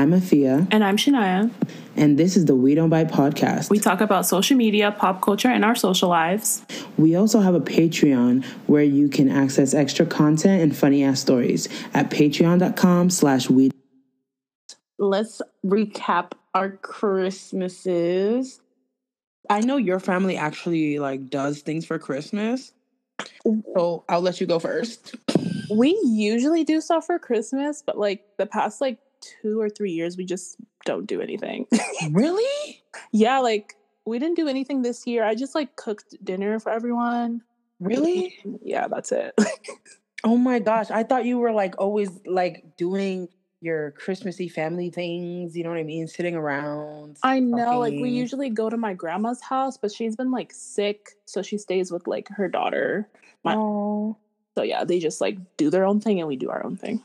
I'm Afia. And I'm Shania. And this is the We Don't Buy podcast. We talk about social media, pop culture, and our social lives. We also have a Patreon where you can access extra content and funny ass stories at patreon.com slash we. Let's recap our Christmases. I know your family actually like does things for Christmas. So I'll let you go first. We usually do stuff for Christmas, but like the past like two or three years, we just don't do anything. really? Yeah, like we didn't do anything this year. I just like cooked dinner for everyone. Really? Mm-hmm. Yeah, that's it. oh my gosh. I thought you were like always like doing your Christmassy family things, you know what I mean? Sitting around. I know, like we usually go to my grandma's house, but she's been like sick, so she stays with like her daughter. My. So yeah, they just like do their own thing and we do our own thing.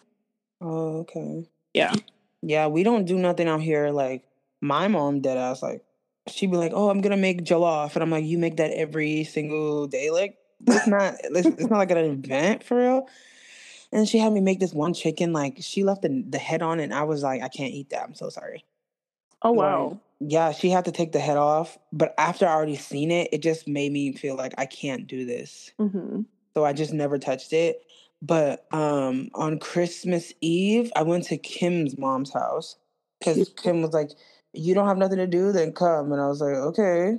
Oh, okay. Yeah. Yeah, we don't do nothing out here. Like my mom dead ass, like she'd be like, "Oh, I'm gonna make jollof," and I'm like, "You make that every single day? Like it's not, it's, it's not like an event for real." And she had me make this one chicken. Like she left the, the head on, and I was like, "I can't eat that. I'm so sorry." Oh wow. Like, yeah, she had to take the head off, but after I already seen it, it just made me feel like I can't do this. Mm-hmm. So I just never touched it. But um, on Christmas Eve, I went to Kim's mom's house because Kim was like, "You don't have nothing to do, then come." And I was like, "Okay."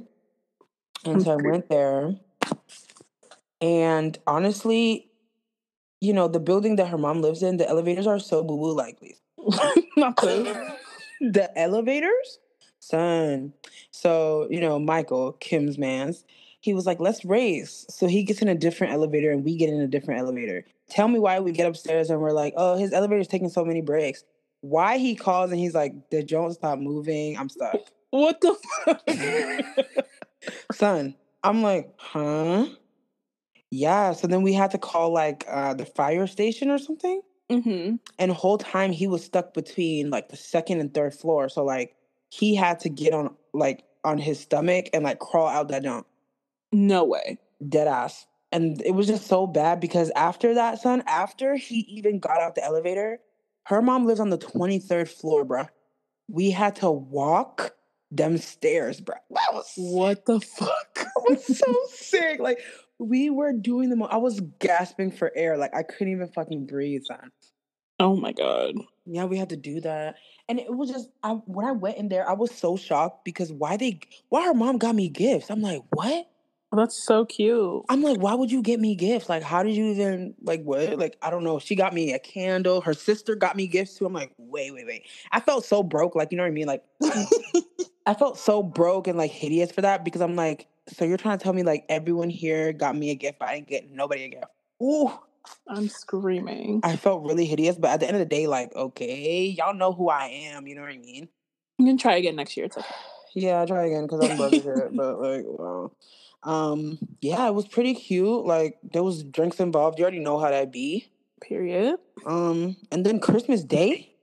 And so I went there, and honestly, you know, the building that her mom lives in, the elevators are so boo boo like, please. Not the the elevators, son. So you know, Michael Kim's man's he was like, let's race. So he gets in a different elevator and we get in a different elevator. Tell me why we get upstairs and we're like, oh, his elevator's taking so many breaks. Why he calls and he's like, did Jones stop moving? I'm stuck. What the fuck? Son, I'm like, huh? Yeah. So then we had to call like uh, the fire station or something. Mm-hmm. And whole time he was stuck between like the second and third floor. So like he had to get on like on his stomach and like crawl out that jump. No way. Dead ass. And it was just so bad because after that, son, after he even got out the elevator, her mom lives on the 23rd floor, bruh. We had to walk them stairs, bruh. That was what the fuck? That was so sick. Like we were doing them. I was gasping for air. Like I couldn't even fucking breathe, son. Oh my god. Yeah, we had to do that. And it was just I when I went in there, I was so shocked because why they why her mom got me gifts. I'm like, what? Oh, that's so cute. I'm like, why would you get me gifts? Like, how did you even like what? Like, I don't know. She got me a candle. Her sister got me gifts too. I'm like, wait, wait, wait. I felt so broke. Like, you know what I mean? Like, I felt so broke and like hideous for that because I'm like, so you're trying to tell me like everyone here got me a gift, but I didn't get nobody a gift. Ooh. I'm screaming. I felt really hideous, but at the end of the day, like, okay, y'all know who I am. You know what I mean? You can try again next year. It's okay. Yeah, I'll try again because I'm here. But like, wow. Um, yeah, it was pretty cute. Like there was drinks involved. You already know how that be. Period. Um, and then Christmas Day,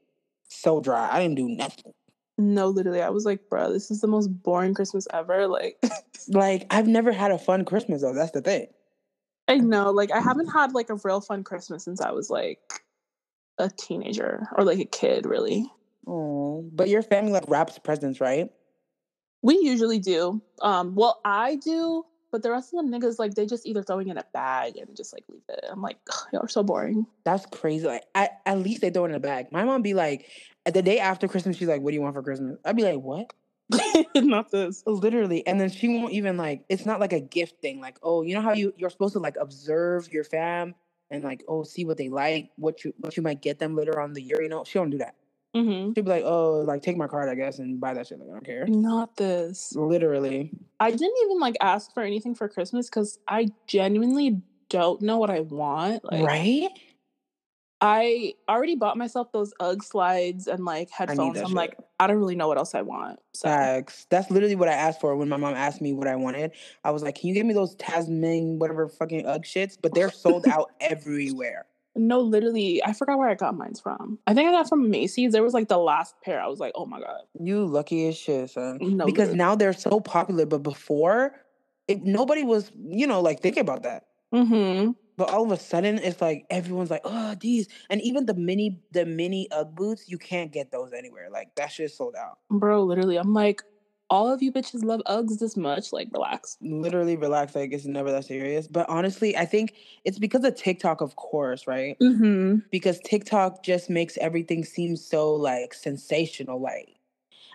so dry. I didn't do nothing. No, literally, I was like, bro, this is the most boring Christmas ever. Like, like I've never had a fun Christmas though. That's the thing. I know. Like, I haven't had like a real fun Christmas since I was like a teenager or like a kid, really. Oh, but your family like wraps presents, right? We usually do. Um, well, I do, but the rest of them niggas like they just either throwing in a bag and just like leave it. I'm like, y'all are so boring. That's crazy. Like at, at least they throw it in a bag. My mom be like, at the day after Christmas, she's like, "What do you want for Christmas?" I'd be like, "What?" not this. Literally, and then she won't even like. It's not like a gift thing. Like, oh, you know how you you're supposed to like observe your fam and like, oh, see what they like, what you what you might get them later on the year. You know, she don't do that. Mm-hmm. She'd be like, "Oh, like take my card, I guess, and buy that shit." Like, I don't care. Not this. Literally. I didn't even like ask for anything for Christmas because I genuinely don't know what I want. Like, right? I already bought myself those UGG slides and like headphones. I'm shit. like, I don't really know what else I want. So. Facts. That's literally what I asked for when my mom asked me what I wanted. I was like, "Can you give me those Tasman whatever fucking UGG shits?" But they're sold out everywhere. No, literally, I forgot where I got mine from. I think I got from Macy's. There was like the last pair. I was like, oh my god. You lucky as shit, son. No, because literally. now they're so popular, but before, it, nobody was, you know, like thinking about that. Mm-hmm. But all of a sudden, it's like everyone's like, "Oh, these," and even the mini, the mini UGG boots, you can't get those anywhere. Like that shit sold out. Bro, literally, I'm like, all of you bitches love Uggs this much. Like, relax. Literally, relax. Like it's never that serious. But honestly, I think it's because of TikTok, of course, right? Mm-hmm. Because TikTok just makes everything seem so like sensational. Like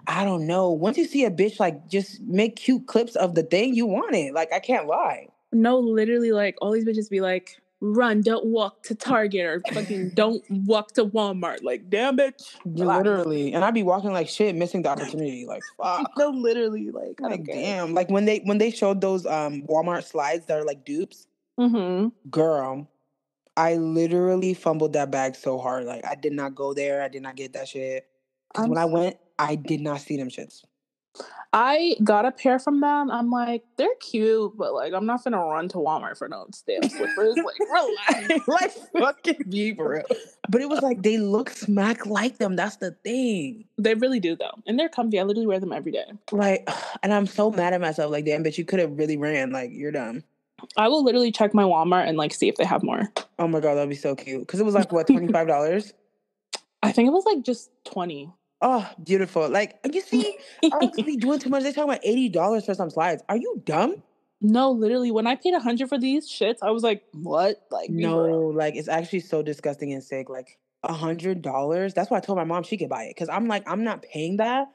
I don't know. Once you see a bitch like just make cute clips of the thing, you want it. Like I can't lie. No, literally, like all these bitches be like, run, don't walk to Target or fucking don't walk to Walmart. Like, damn bitch. relax. Literally, and I'd be walking like shit, missing the opportunity. Like fuck. No, literally, like, Like don't damn. Like when they when they showed those um Walmart slides that are like dupes, Mm-hmm. girl. I literally fumbled that bag so hard. Like I did not go there. I did not get that shit. Because when I went, I did not see them shits. I got a pair from them. I'm like, they're cute, but like, I'm not gonna run to Walmart for no damn slippers. like, relax. like fucking be for real. But it was like they look smack like them. That's the thing. They really do though, and they're comfy. I literally wear them every day. Like, and I'm so mad at myself. Like, damn, bitch, you could have really ran. Like, you're dumb. I will literally check my Walmart and like see if they have more. Oh my god, that'd be so cute. Because it was like what twenty five dollars. I think it was like just twenty. Oh, beautiful. Like, you see, don't doing too much. They talking about eighty dollars for some slides. Are you dumb? No, literally, when I paid a hundred for these shits, I was like, "What? Like, No, like it's actually so disgusting and sick. Like a hundred dollars. That's why I told my mom she could buy it. Cause I'm like, I'm not paying that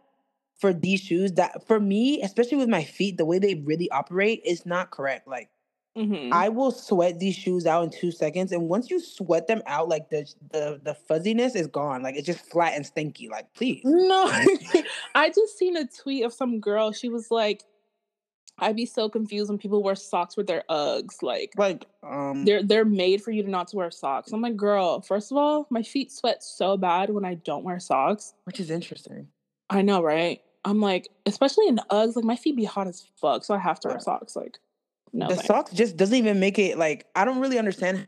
for these shoes. That for me, especially with my feet, the way they really operate is not correct. Like Mhm. I will sweat these shoes out in two seconds, and once you sweat them out, like the the the fuzziness is gone. Like it's just flat and stinky. Like please. No, I just seen a tweet of some girl. She was like, "I'd be so confused when people wear socks with their Uggs. Like, Like um, they're they're made for you to not to wear socks." I'm like, "Girl, first of all, my feet sweat so bad when I don't wear socks. which is interesting. I know, right? I'm like, especially in Uggs, like my feet be hot as fuck, so I have to wear socks. Like, no, the thanks. socks just doesn't even make it like I don't really understand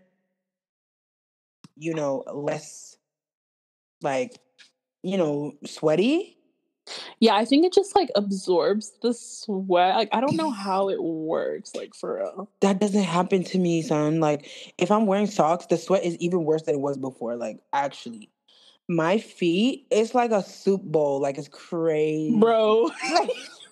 you know less like you know sweaty Yeah, I think it just like absorbs the sweat. Like, I don't know how it works. Like, for real. that doesn't happen to me son like if i'm wearing socks the sweat is even worse than it was before like actually my feet it's like a soup bowl like it's crazy Bro.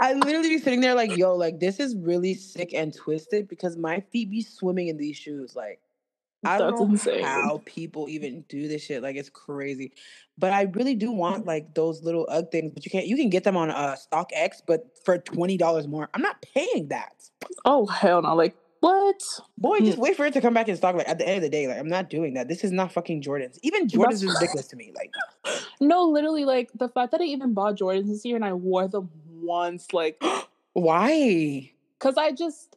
I literally be sitting there like, yo, like this is really sick and twisted because my feet be swimming in these shoes. Like, I don't That's know insane. how people even do this shit. Like, it's crazy. But I really do want like those little UGG things. But you can't. You can get them on uh, StockX, but for twenty dollars more. I'm not paying that. Oh hell no! Like what? Boy, Mm. just wait for it to come back in stock. Like at the end of the day, like I'm not doing that. This is not fucking Jordans. Even Jordans is ridiculous to me. Like, No, literally, like the fact that I even bought Jordans this year and I wore them once, like, why? cause I just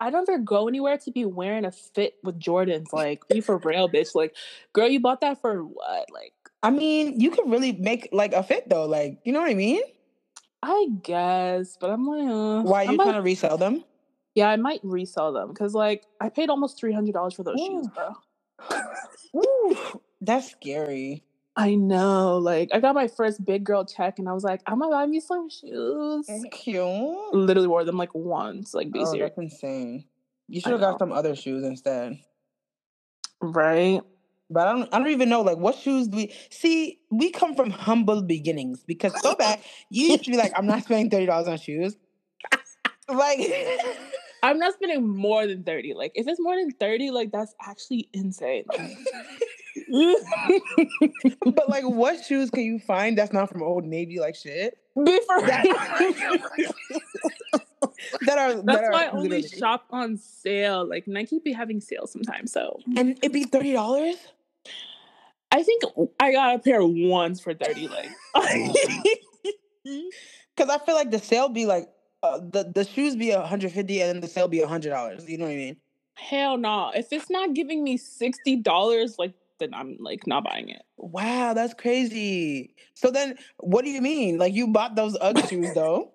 I don't ever go anywhere to be wearing a fit with Jordans. Like, be for real, bitch. Like, girl, you bought that for what? Like, I mean, you can really make like a fit though. Like, you know what I mean? I guess, but I'm like, uh, Why you trying to resell them? Yeah, I might resell them because, like, I paid almost three hundred dollars for those shoes, bro. Ooh, that's scary. I know. Like, I got my first big girl check, and I was like, I'm gonna buy me some shoes. Cute. Literally wore them like once. Like, be Oh, serious, that's insane. You should have got some other shoes instead. right? But I don't I don't even know like what shoes do we see we come from humble beginnings because so bad you used to be like, I'm not spending thirty dollars on shoes. like I'm not spending more than 30. Like, if it's more than 30, like, that's actually insane. but like what shoes can you find that's not from old navy like shit? Be for That- that are that That's are why I only literally- shop on sale. Like, Nike be having sales sometimes. So, and it'd be thirty dollars? I think I got a pair once for 30. Like, Because I feel like the sale be like uh, the the shoes be 150 and then the sale be hundred dollars. You know what I mean? hell no. If it's not giving me $60, like, then I'm like not buying it. Wow, that's crazy. So then, what do you mean? Like you bought those UGG shoes though?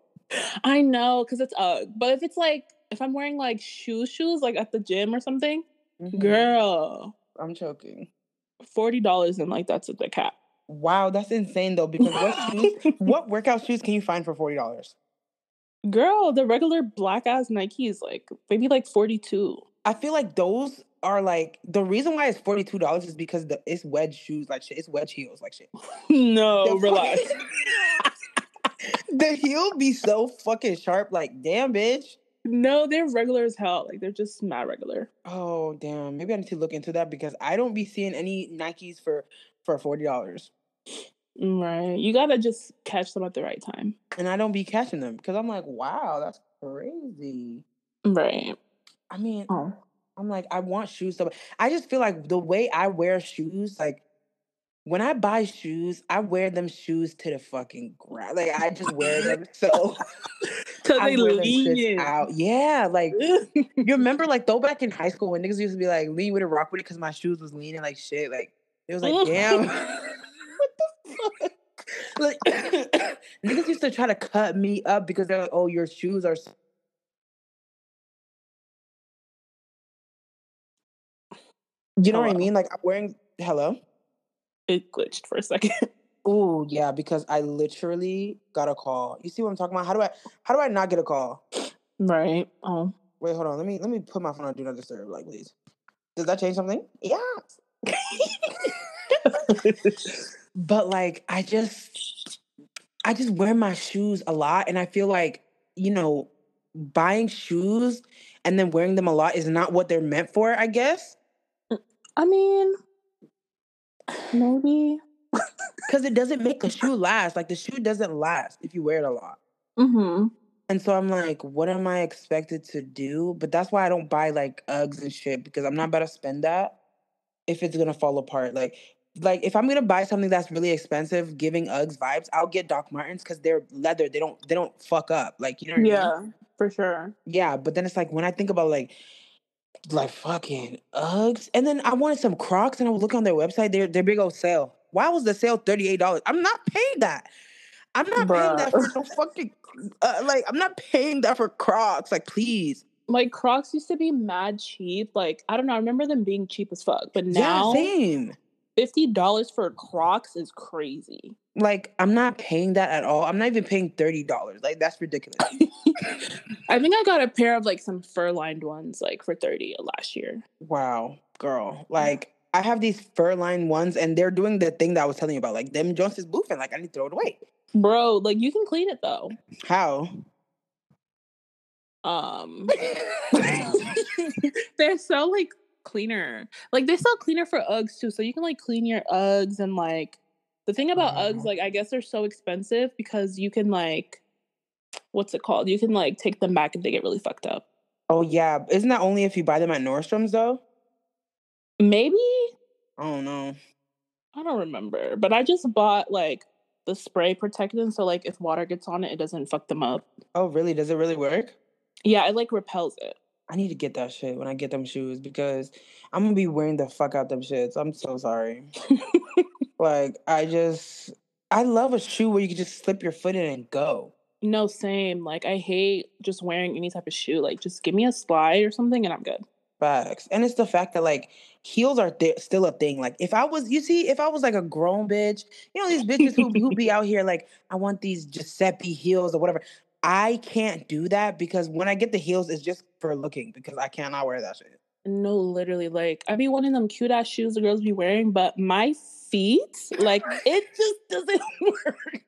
I know because it's UGG. But if it's like, if I'm wearing like shoe shoes, like at the gym or something, Mhm. girl, I'm choking. $40 and like that's at the cap. Wow, that's insane though. Because what shoes? what workout shoes can you find for forty dollars? Girl, the regular black ass Nikes, like maybe like 42. I feel like those are like the reason why it's forty two dollars is because the it's wedge shoes like shit. It's wedge heels like shit. no, The relax. fucking- the heel be so fucking sharp. Like damn, bitch. no, they're regular as hell. Like they're just mad regular. Oh damn. Maybe I need to look into that because I don't be seeing any Nikes for for forty dollars, Right. You gotta just catch them at the right time. and I don't be catching them because I'm like, wow, that's crazy. Right. I mean, Oh. I'm like, I want shoes. So I just feel like the way I wear shoes, like when I buy shoes, I wear them shoes to the fucking ground. Like I just wear them so Cause they wear them shits lean. out. Yeah, like you remember like though back in high school when niggas used to be like lean with it, rock with it because my shoes was leaning like shit. Like it was like, damn. what the fuck? Like niggas used to try to cut me up because they're like, oh, your shoes are. s-" You know oh, what I mean? Like I'm wearing. Hello. it glitched for a second. Oh yeah, because I literally got a call. You see what I'm talking about? How do I? How do I not get a call? right. Oh. Wait, hold on. Let me let me put my phone on do not disturb. Like, please. Does that change something? Yeah. but like, I just, I just wear my shoes a lot, and I feel like you know, buying shoes and then wearing them a lot is not what they're meant for. I guess I mean, maybe. because it doesn't make a shoe last. Like the shoe doesn't last if you wear it a lot. Mm-hmm. And so I'm like, what am I expected to do? But that's why I don't buy like Uggs and shit because I'm not about to spend that if it's gonna fall apart. Like, like if I'm gonna buy something that's really expensive, giving Uggs vibes, I'll get Doc Martens because they're leather. They don't they don't fuck up. Like you know what I mean? Yeah, for sure. Yeah. But then it's like when I think about like like fucking Uggs, and then I wanted some Crocs, and I was looking on their website. Their their big old sale. Why was the sale thirty eight dollars? I'm not paying that. I'm not paying that for Bruh. no fucking uh, like. I'm not paying that for Crocs. Like, please. Like Crocs used to be mad cheap. Like I don't know. I remember them being cheap as fuck, but now yeah, same. Fifty dollars for Crocs is crazy. Like, I'm not paying that at all. I'm not even paying thirty dollars. Like, that's ridiculous. I think I got a pair of like some fur lined ones like for thirty last year. wow, girl. Like, I have these fur lined ones, and they're doing the thing that I was telling you about. Like, them Jones is boofing. Like, I need to throw it away. Bro, like you can clean it though. How? Um they're so like cleaner. Like they sell cleaner for Uggs too. So you can like clean your Uggs and like the thing about Uggs, mm-hmm. like I guess they're so expensive because you can like what's it called? You can like take them back if they get really fucked up. Oh yeah, isn't that only if you buy them at Nordstrom's though? Maybe oh, I don't know. I don't remember, but I just bought like the spray protectant so like if water gets on it, it doesn't fuck them up. Oh really? Does it really work? Yeah, it like repels it. I need to get that shit when I get them shoes because I'm gonna be wearing the fuck out them shits. I'm so sorry. like I just I love a shoe where you can just slip your foot in and go. No, same. Like I hate just wearing any type of shoe. Like just give me a slide or something and I'm good. Facts. And it's the fact that like heels are th- still a thing. Like if I was, you see, if I was like a grown bitch, you know these bitches who who be out here like I want these Giuseppe heels or whatever. I can't do that because when I get the heels, it's just for looking because I cannot wear that shit. No, literally, like I be of them cute ass shoes the girls be wearing, but my feet, like it just doesn't work.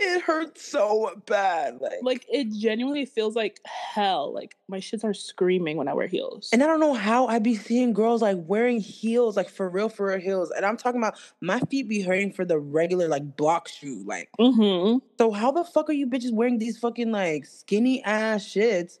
It hurts so bad. Like, Like it genuinely feels like hell. Like my shits are screaming when I wear heels. and I don't know how I'd be seeing girls like wearing heels, like for real, for real heels. And I'm talking about my feet be hurting for the regular like block shoe. Like, mm-hmm. so how the fuck are you bitches wearing these fucking like skinny ass shits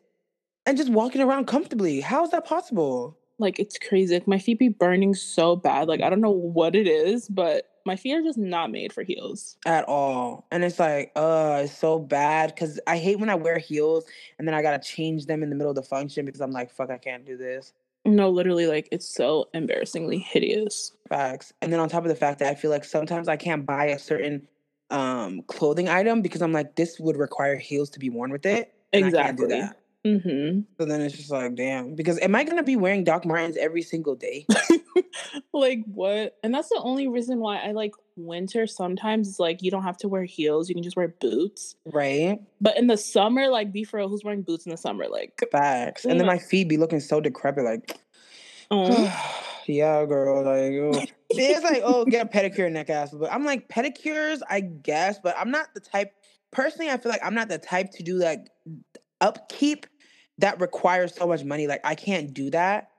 and just walking around comfortably? How is that possible? Like it's crazy. Like my feet be burning so bad. Like I don't know what it is, but my feet are just not made for heels. At all. And it's like, uh, it's so bad because I hate when I wear heels and then I gotta change them in the middle of the function because I'm like, fuck, I can't do this. No, literally, like it's so embarrassingly hideous. Facts. And then on top of the fact that I feel like sometimes I can't buy a certain um clothing item because I'm like, this would require heels to be worn with it. and I can't do Exactly. Mm-hmm. So then it's just like, damn. Because am I gonna be wearing Doc Martens every single day? like what? And that's the only reason why I like winter sometimes is like you don't have to wear heels, you can just wear boots. right? But in the summer, like be for real, who's wearing boots in the summer? Like Facts. And then my feet be looking so decrepit, like oh, yeah, girl. Like oh. it's like, oh, get a pedicure, neck ass. But I'm like, pedicures, I guess, but I'm not the type personally, I feel like I'm not the type to do like upkeep that requires so much money. Like I can't do that.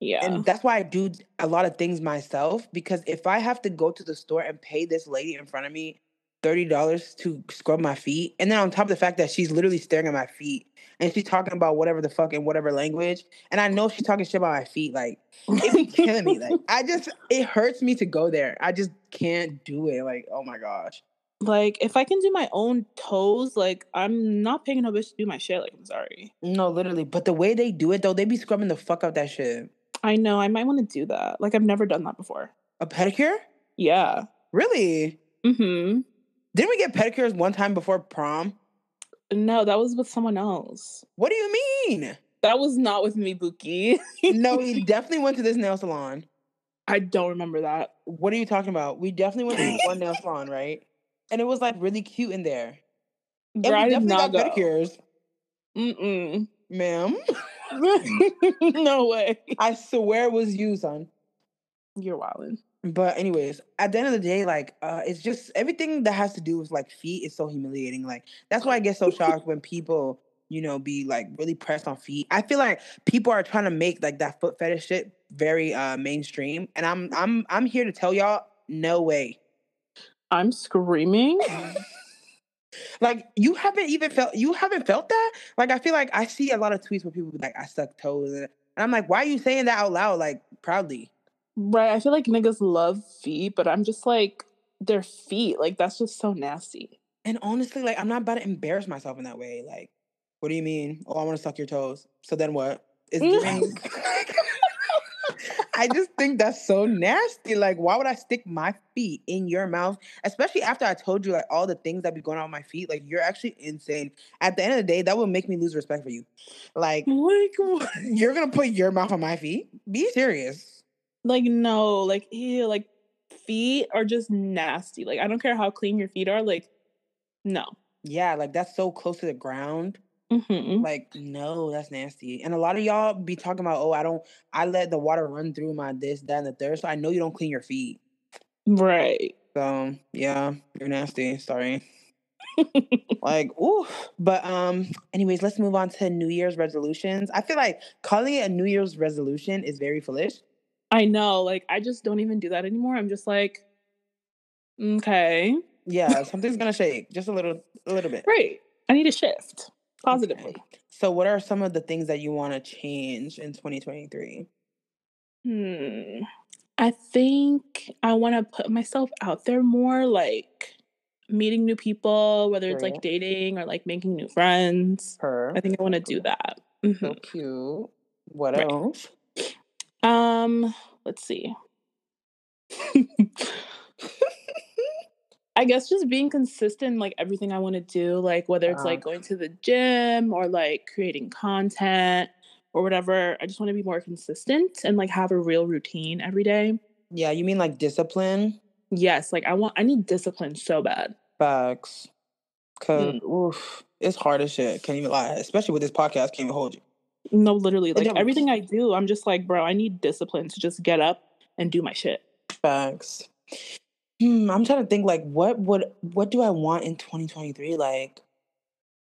yeah. And that's why I do a lot of things myself because if I have to go to the store and pay this lady in front of me $30 to scrub my feet, and then on top of the fact that she's literally staring at my feet and she's talking about whatever the fuck in whatever language, and I know she's talking shit about my feet, like it be killing me. Like I just it hurts me to go there. I just can't do it. Like, oh my gosh. Like if I can do my own toes, like I'm not paying no bitch to do my shit. Like I'm sorry. No, literally. But the way they do it though, they be scrubbing the fuck out that shit. I know I might want to do that. Like I've never done that before. A pedicure? Yeah. Really? Mm-hmm. Didn't we get pedicures one time before prom? No, that was with someone else. What do you mean? That was not with me, Buki. no, we definitely went to this nail salon. I don't remember that. What are you talking about? We definitely went to one nail salon, right? And it was like really cute in there. And Girl, I we did definitely not got go. pedicures, Mm-mm. ma'am. no way. I swear it was you, son. You're wildin'. But anyways, at the end of the day, like uh it's just everything that has to do with like feet is so humiliating. Like that's why I get so shocked when people, you know, be like really pressed on feet. I feel like people are trying to make like that foot fetish shit very uh mainstream. And I'm I'm I'm here to tell y'all, no way. I'm screaming. Like you haven't even felt you haven't felt that? Like I feel like I see a lot of tweets where people be like, I suck toes and I'm like, why are you saying that out loud, like proudly? Right. I feel like niggas love feet, but I'm just like their feet. Like that's just so nasty. And honestly, like I'm not about to embarrass myself in that way. Like, what do you mean? Oh, I want to suck your toes. So then what? Is I just think that's so nasty. Like, why would I stick my feet in your mouth? Especially after I told you like all the things that be going on with my feet. Like, you're actually insane. At the end of the day, that would make me lose respect for you. Like, Like what? you're gonna put your mouth on my feet? Be serious. Like no, like ew, like feet are just nasty. Like I don't care how clean your feet are. Like no. Yeah, like that's so close to the ground. Mm-hmm. Like, no, that's nasty. And a lot of y'all be talking about, oh, I don't, I let the water run through my this, that, and the third. So I know you don't clean your feet. Right. So yeah, you're nasty. Sorry. like, ooh. But um, anyways, let's move on to New Year's resolutions. I feel like calling it a New Year's resolution is very foolish. I know. Like I just don't even do that anymore. I'm just like, okay, Yeah, something's gonna shake just a little, a little bit. great. I need a shift positively. Okay. So, what are some of the things that you want to change in 2023? Hmm. I think I want to put myself out there more, like meeting new people, whether it's like dating or like making new friends. Her. I think I want to do that. So Mhm. cute. What Right. else? Um, let's see. I guess just being consistent, like everything I want to do, like whether it's like Uh-huh. going to the gym or like creating content or whatever. I just want to be more consistent and like have a real routine every day. Yeah, you mean like discipline? Yes, like I want, I need discipline so bad. Facts. Cause Mm. oof, it's hard as shit. Can't even lie. Especially with this podcast, can't even hold you. No, literally, like everything I do, I'm just like, bro, I need discipline to just get up and do my shit. Facts. Hmm, I'm trying to think like what would what do I want in 2023? Like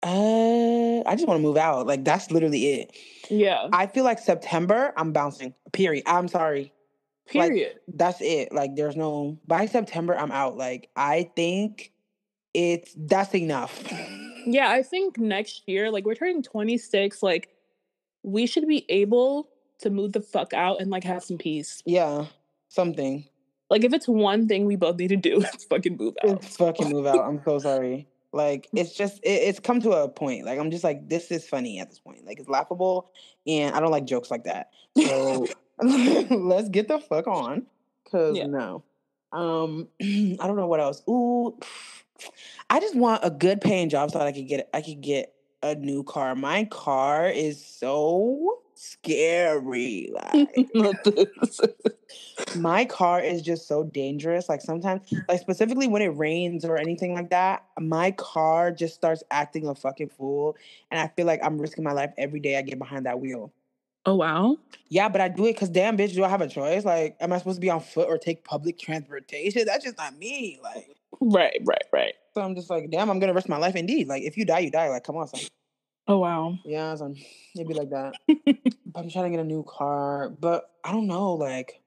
uh I just want to move out. Like that's literally it. Yeah. I feel like September, I'm bouncing. Period. I'm sorry. like- Period. That's it. Like there's no by September, I'm out. Like I think it's that's enough. Yeah, I think next year, like we're turning 26, like we should be able to move the fuck out and like have some peace. yeah. Something. Like if it's one thing we both need to do, it's fucking move out. It's fucking move out. I'm so sorry. Like it's just it, it's come to a point. Like I'm just like this is funny at this point. Like it's laughable, and I don't like jokes like that. So let's get the fuck on. Cause Yeah. no, um, I don't know what else. Ooh, I just want a good paying job so that I could get I could get a new car. My car is so scary. Like my car is just so dangerous. Like sometimes, like specifically when it rains or anything like that, my car just starts acting a fucking fool. And I feel like I'm risking my life every day I get behind that wheel. oh wow. Yeah, but I do it because damn bitch, do I have a choice? Like, am I supposed to be on foot or take public transportation? That's just not me. Like, Right, right, right. so I'm just like, damn, I'm gonna risk my life indeed. Like, if you die, you die. Like, come on, son. Oh wow. Yeah, son. It'd be like that. but I'm trying to get a new car. But I don't know, like,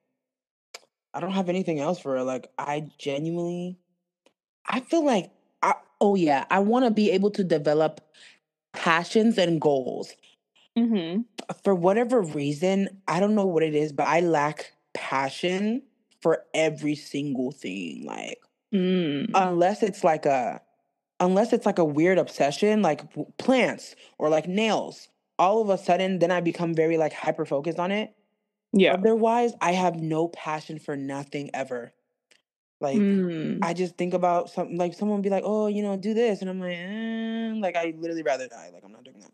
I don't have anything else for it. Like, I genuinely I feel like I oh yeah, I want to be able to develop passions and goals. Mm-hmm. For whatever reason, I don't know what it is, but I lack passion for every single thing. Like Mm. unless it's like a unless it's like a weird obsession like plants or like nails all of a sudden then i become very like hyper focused on it Yeah. otherwise i have no passion for nothing ever like Mm. i just think about something like someone be like oh you know do this and i'm like eh, like i literally rather die like i'm not doing that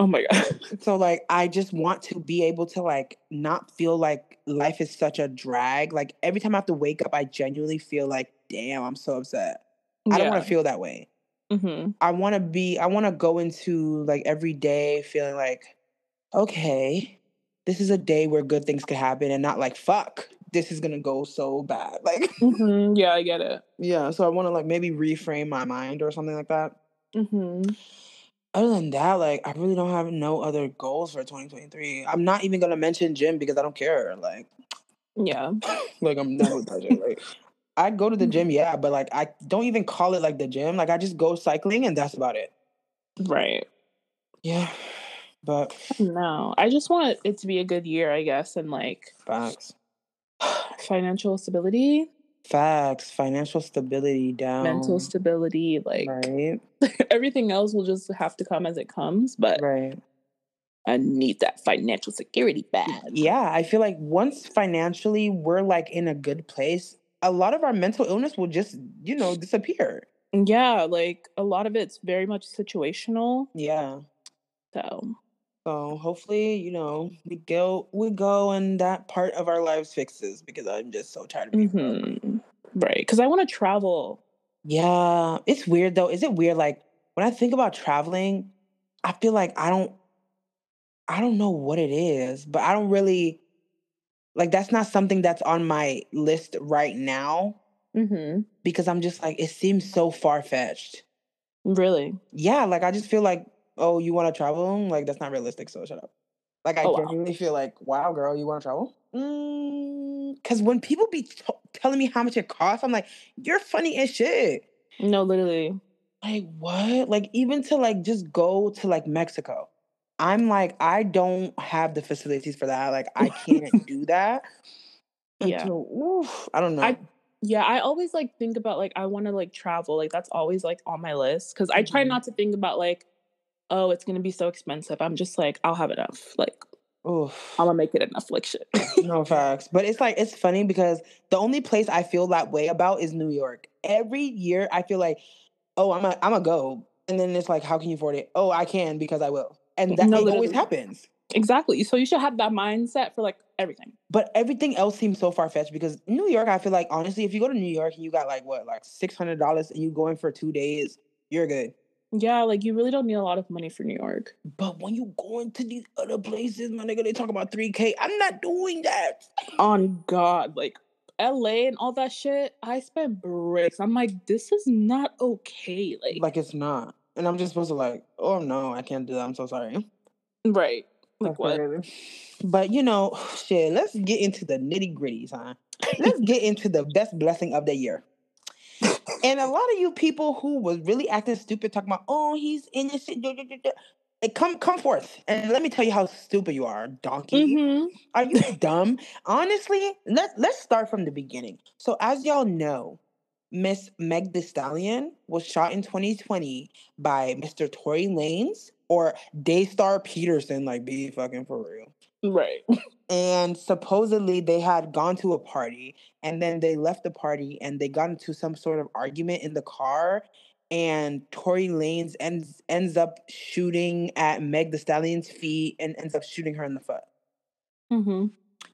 Oh my god. so like I just want to be able to like not feel like life is such a drag. Like every time I have to wake up, I genuinely feel like, damn, I'm so upset. I don't want to feel that way. Mm-hmm. I want to be I want to go into like every day feeling like, okay, this is a day where good things could happen and not like fuck, this is gonna go so bad. Like Mm-hmm. Yeah, I get it. yeah, so I want to like maybe reframe my mind or something like that. Mm-hmm. other than that, like I really don't have no other goals for 2023. I'm not even gonna mention gym because I don't care. Like, Yeah. like I'm done with that shit. Like, I go to the mm-hmm. gym, yeah, but like I don't even call it like the gym. Like I just go cycling and that's about it. Right. Yeah, but No, I just want it to be a good year, I guess, and like facts, financial stability, facts, financial stability down, mental stability, like right, everything else will just have to come as it comes. But right. I need that financial security bad. Yeah, I feel like once financially we're like in a good place, a lot of our mental illness will just, you know, disappear. Yeah, like a lot of it's very much situational. Yeah. So So hopefully, you know, we go we go and that part of our lives fixes because I'm just so tired of being mhm. right. Because I want to travel. Yeah. It's weird though. Is it weird? Like when I think about traveling, I feel like I don't I don't know what it is, but I don't really like that's not something that's on my list right now Mm-hmm. because I'm just like it seems so far fetched. Really? Yeah, like I just feel like, oh, you want to travel? Like that's not realistic. So shut up. Like I Oh, wow. feel like, wow, girl, you want to travel? Because when people be t- telling me how much it costs, I'm like, you're funny as shit. No, literally. Like what? Like even to like just go to like Mexico. I'm like, I don't have the facilities for that. Like I can't do that. Yeah. so, oof, I don't know. I- Yeah, I always like think about like I want to like travel. Like that's always like on my list because I try Mhm. not to think about like, oh, it's gonna be so expensive. I'm just like, I'll have enough. Like Oof. I'm gonna make it enough. Like shit. no facts. But it's like it's funny because the only place I feel that way about is New York. Every year I feel like, oh, I'm a I'm a go. And then it's like, how can you afford it? Oh, I can because I will. And that No, it always happens. exactly. So you should have that mindset for like everything. But everything else seems so far fetched because New York, I feel like honestly, if you go to New York and you got like what, like six hundred dollars and you go in for two days, you're good. Yeah, like you really don't need a lot of money for New York. But when you go into these other places, my nigga, they talk about 3K. I'm not doing that. On God, like LA and all that shit, I spent bricks. I'm like, this is not okay. Like, Like it's not. And I'm just supposed to like, oh no, I can't do that. I'm so sorry. right. Like what? But you know, shit, let's get into the nitty gritties, huh? Let's get into the best blessing of the year. And a lot of you people who was really acting stupid, talking about, oh, he's innocent. duh, duh, duh, duh," eh, Come, come forth, and let me tell you how stupid you are, donkey. Mm-hmm. Are you dumb? Honestly, let's let's start from the beginning. So, as y'all know, Miss Meg The Stallion was shot in 2020 by Mr. Tory Lanez or Daystar Peterson, like be fucking for real. Right. And supposedly they had gone to a party and then they left the party and they got into some sort of argument in the car. and Tory Lanez ends ends up shooting at Meg the Stallion's feet and ends up shooting her in the foot. Mm-hmm.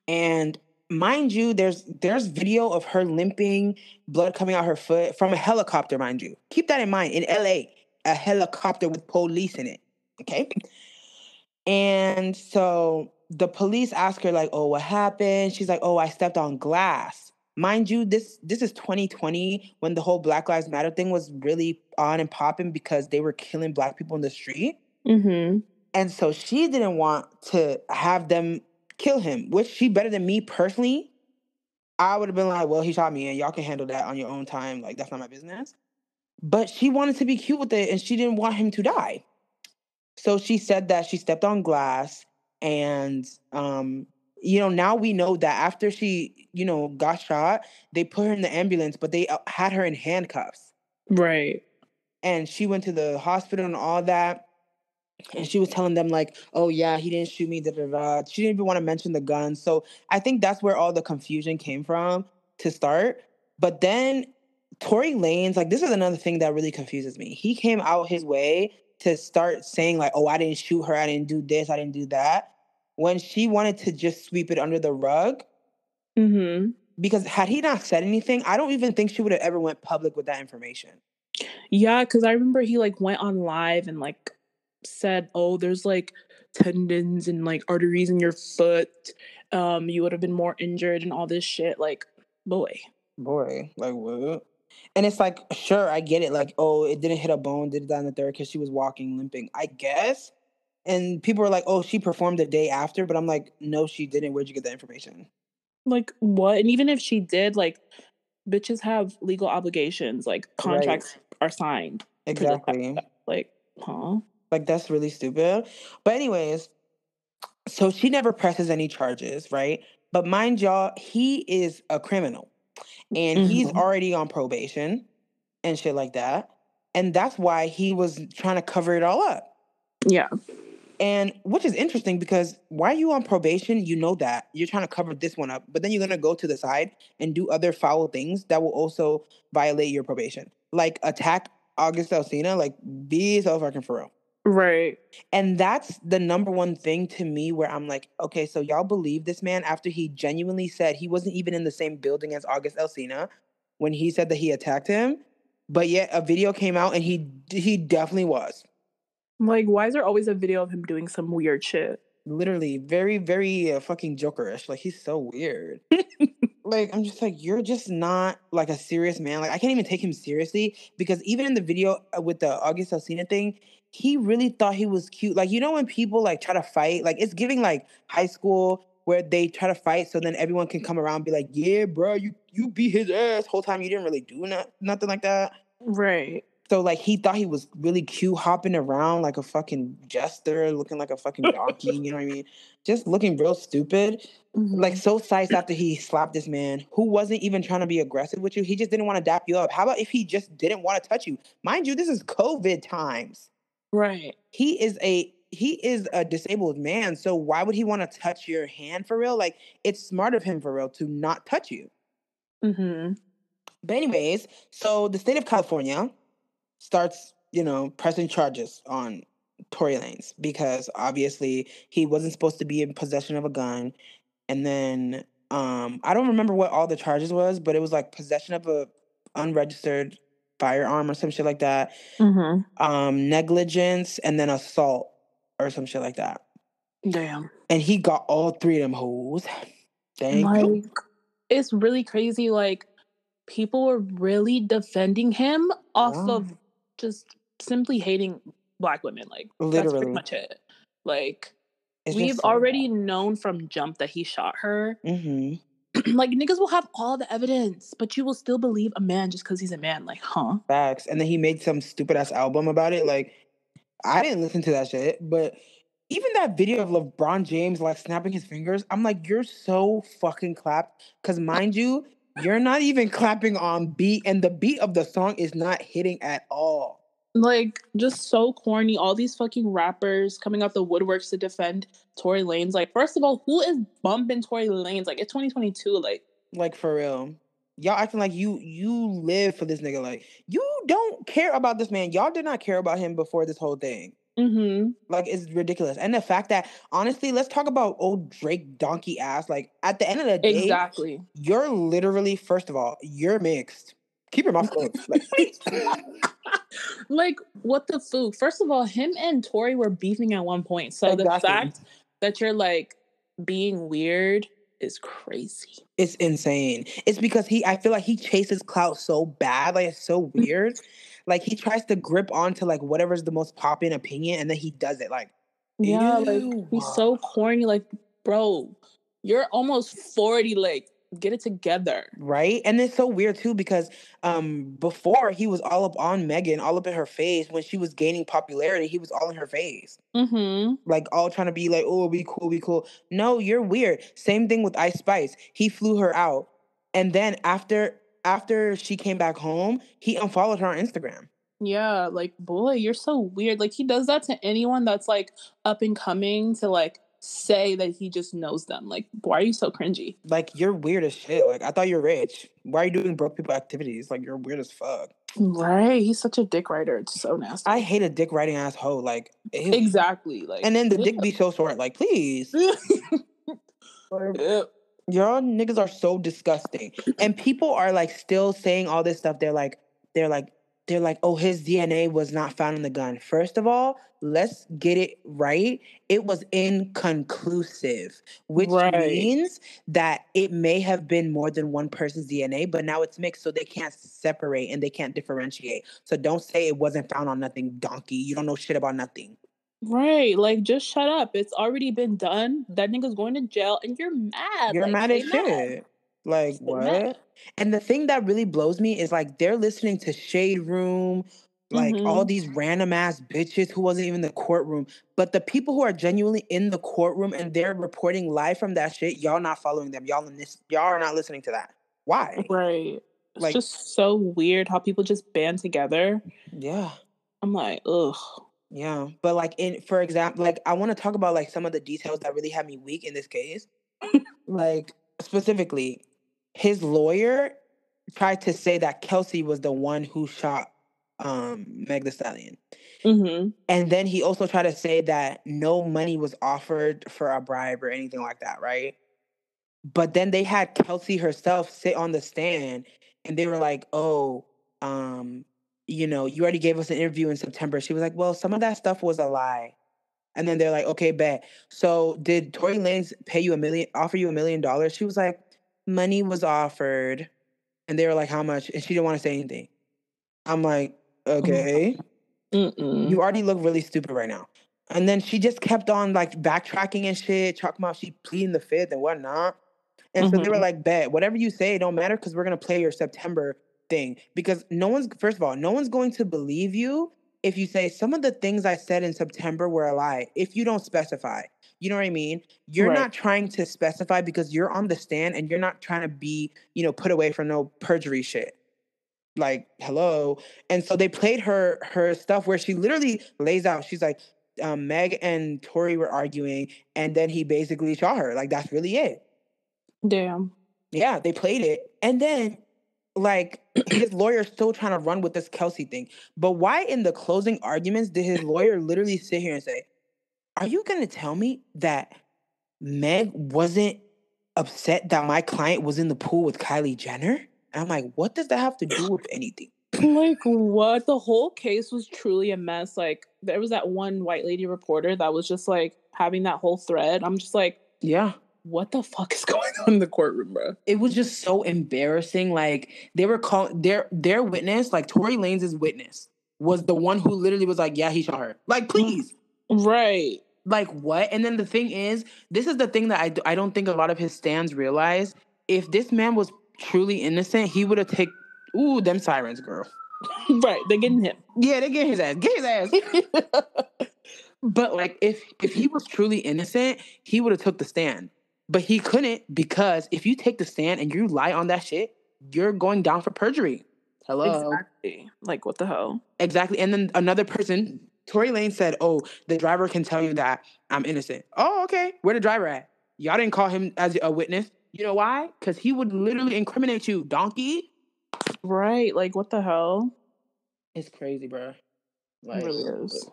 And mind you, there's there's video of her limping, blood coming out her foot from a helicopter, mind you. Keep that in mind. In LA, a helicopter with police in it. Okay. And so the police ask her, like, oh, what happened? She's like, oh, I stepped on glass. Mind you, this this is 2020 when the whole Black Lives Matter thing was really on and popping because they were killing black people in the street. Mm-hmm. And so she didn't want to have them kill him, which she better than me personally. I would have been like, well, he shot me and y'all can handle that on your own time. Like, that's not my business. But she wanted to be cute with it and she didn't want him to die. So she said that she stepped on glass and um you know now we know that after she you know got shot they put her in the ambulance but they uh, had her in handcuffs Right. and she went to the hospital and all that and she was telling them like oh yeah he didn't shoot me da, da, da. she didn't even want to mention the gun so i think that's where all the confusion came from to start but then Tory Lanez, like this is another thing that really confuses me. He came out his way to start saying like, "Oh, I didn't shoot her. I didn't do this. I didn't do that." When she wanted to just sweep it under the rug, Mm-hmm. because had he not said anything, I don't even think she would have ever went public with that information. Yeah, because I remember he like went on live and like said, "Oh, there's like tendons and like arteries in your foot. Um, you would have been more injured and all this shit." Like, boy. Boy, like what? And it's like, sure, I get it. Like, oh, it didn't hit a bone, did it on the third because she was walking, limping. I guess. And people are like, oh, she performed the day after, but I'm like, no, she didn't. Where'd you get that information? Like what? And even if she did, like, bitches have legal obligations. Like contracts are signed. for this type of Exactly. Like, huh? Like that's really stupid. But anyways, so she never presses any charges, right? But mind y'all, he is a criminal. And he's Mhm. already on probation and shit like that. And that's why he was trying to cover it all up. Yeah. And which is interesting because why are you on probation? You know that you're trying to cover this one up, but then you're gonna go to the side and do other foul things that will also violate your probation, like attack August Alsina. Like, be so fucking for real. Right. And that's the number one thing to me where I'm like, okay, so y'all believe this man after he genuinely said he wasn't even in the same building as August Alsina when he said that he attacked him, but yet a video came out and he he definitely was. Like, why is there always a video of him doing some weird shit? literally very very uh, fucking jokerish like he's so weird like i'm just like you're just not like a serious man like i can't even take him seriously because even in the video uh, with the august alsina thing he really thought he was cute like you know when people like try to fight like it's giving like high school where they try to fight so then everyone can come around and be like yeah bro you you beat his ass whole time you didn't really do not, nothing like that Right. so like he thought he was really cute, hopping around like a fucking jester, looking like a fucking donkey. you know what I mean? Just looking real stupid. Like mm-hmm. so sized after he slapped this man who wasn't even trying to be aggressive with you. He just didn't want to dap you up. How about if he just didn't want to touch you? Mind you, this is COVID times. Right. He is a he is a disabled man. So why would he want to touch your hand for real? Like it's smart of him for real to not touch you. Mm-hmm. But anyways, so the state of California starts, you know, pressing charges on Tory Lanez because obviously he wasn't supposed to be in possession of a gun. And then um I don't remember what all the charges was, but it was like possession of a unregistered firearm or some shit like that. Mm-hmm. Um negligence and then assault or some shit like that. Damn. And he got all three of them hoes. Thank like, you. it's really crazy. Like, people were really defending him off of just simply hating black women. Like, that's Literally. pretty much it. Like, It's we've so already known from jump that he shot her. hmm like, niggas will have all the evidence, but you will still believe a man just because he's a man. Like, huh? Facts. And then he made some stupid ass album about it. Like, I didn't listen to that shit, but even that video of LeBron James like snapping his fingers, I'm like, you're so fucking clapped. Cause mind you, you're not even clapping on beat, and the beat of the song is not hitting at all. Like, just so corny. All these fucking rappers coming out the woodworks to defend Tory Lanez. Like, first of all, who is bumping Tory Lanez? Like, it's 2022. Like, Like for real. Y'all acting like you you live for this nigga. Like you don't care about this man. Y'all did not care about him before this whole thing. Mm-hmm. Like it's ridiculous. And the fact that honestly, let's talk about old Drake donkey ass. Like at the end of the day, Exactly. you're literally first of all, you're mixed. Keep your mouth closed. Like, what the food? First of all, him and Tory were beefing at one point. So the fact that you're like being weird is crazy. it's insane. It's because he I feel like he chases clout so bad, like it's so mm-hmm. weird. like he tries to grip onto like whatever's the most popping opinion and then he does it. Like Yeah, like he's so corny. Like, bro, you're almost 40. Like, get it together. right and it's so weird too because um before he was all up on megan all up in her face when she was gaining popularity he was all in her face Mm-hmm. like all trying to be like oh be cool be cool no you're weird same thing with ice spice he flew her out and then after after she came back home he unfollowed her on instagram Yeah, like, boy, you're so weird. Like, he does that to anyone that's like up and coming to like say that he just knows them. Like, why are you so cringy? like you're weird as shit like i thought you're rich why are you doing broke people activities like you're weird as fuck Right. He's such a dick writer. It's so nasty. i hate a dick writing asshole like ew. exactly. Like, and then the ugh. dick be so short like please Ugh. Y'all niggas are so disgusting. And people are like still saying all this stuff. They're like, they're like, they're like, oh, his DNA was not found in the gun. First of all, let's get it right. It was inconclusive, which Right. means that it may have been more than one person's DNA, but now it's mixed, so they can't separate and they can't differentiate. So don't say it wasn't found on nothing, donkey. You don't know shit about nothing. Right. Like, just shut up. It's already been done. That nigga's going to jail and you're mad. You're Like, mad as shit. Like what? And the thing that really blows me is like they're listening to Shade Room, like all Mhm. these random ass bitches who wasn't even in the courtroom. But the people who are genuinely in the courtroom and they're reporting live from that shit, y'all not following them. Y'all in this, y'all are not listening to that. Why? Right. Like, It's just so weird how people just band together. Yeah. I'm like, ugh. Yeah. But like in for example, like I want to talk about like some of the details that really had me weak in this case. like specifically, his lawyer tried to say that Kelsey was the one who shot um Meg the Stallion. Mm-hmm. And then he also tried to say that no money was offered for a bribe or anything like that, right? But then they had Kelsey herself sit on the stand and they were like, oh, um, you know, you already gave us an interview in September. She was like, well, some of that stuff was a lie. And then they're like, okay, bet. So did Tory Lanez pay you a million, offer you a million dollars? She was like, money was offered. And they were like, how much? And she didn't want to say anything. I'm like, okay Mm-mm. you already look really stupid right now. And then she just kept on like backtracking and shit, talking about she pleading the fifth and whatnot. And so they were Mhm. like, bet, whatever you say, don't matter because we're gonna play your September thing. Because no one's first of all, no one's going to believe you if you say some of the things I said in September were a lie, if you don't specify. You know what I mean? You're Right. not trying to specify because you're on the stand and you're not trying to be, you know, put away for no perjury shit like hello and so they played her her stuff where she literally lays out she's like um, meg and Tory were arguing and then he basically shot her like that's really it Damn. yeah they played it and then like his lawyer's still trying to run with this kelsey thing but why in the closing arguments did his lawyer literally sit here and say are you gonna tell me that meg wasn't upset that my client was in the pool with kylie jenner and i'm like what does that have to do with anything Like what? The whole case was truly a mess. Like there was that one white lady reporter that was just like having that whole thread. I'm just like, yeah what the fuck is going on in the courtroom, bro? it was just so embarrassing. Like they were calling their their witness, like Tory Lanez's witness, was the one who literally was like, "Yeah, he shot her." Like, mm. please, Right. like what? And then the thing is, this is the thing that I I don't think a lot of his stands realize. If this man was truly innocent, he would have taken. Ooh, them sirens, girl. right. They're getting him. Yeah, they get his ass. Get his ass. But like if if he was truly innocent, he would have took the stand. But he couldn't because if you take the stand and you lie on that shit, you're going down for perjury. Hello. Exactly. Like what the hell? Exactly. And then another person, Tory Lane said, "Oh, the driver can tell you that I'm innocent." Oh, okay. Where the driver at? Y'all didn't call him as a witness. You know why? Because he would literally incriminate you, donkey. Right. Like what the hell? It's crazy, bro. It really is.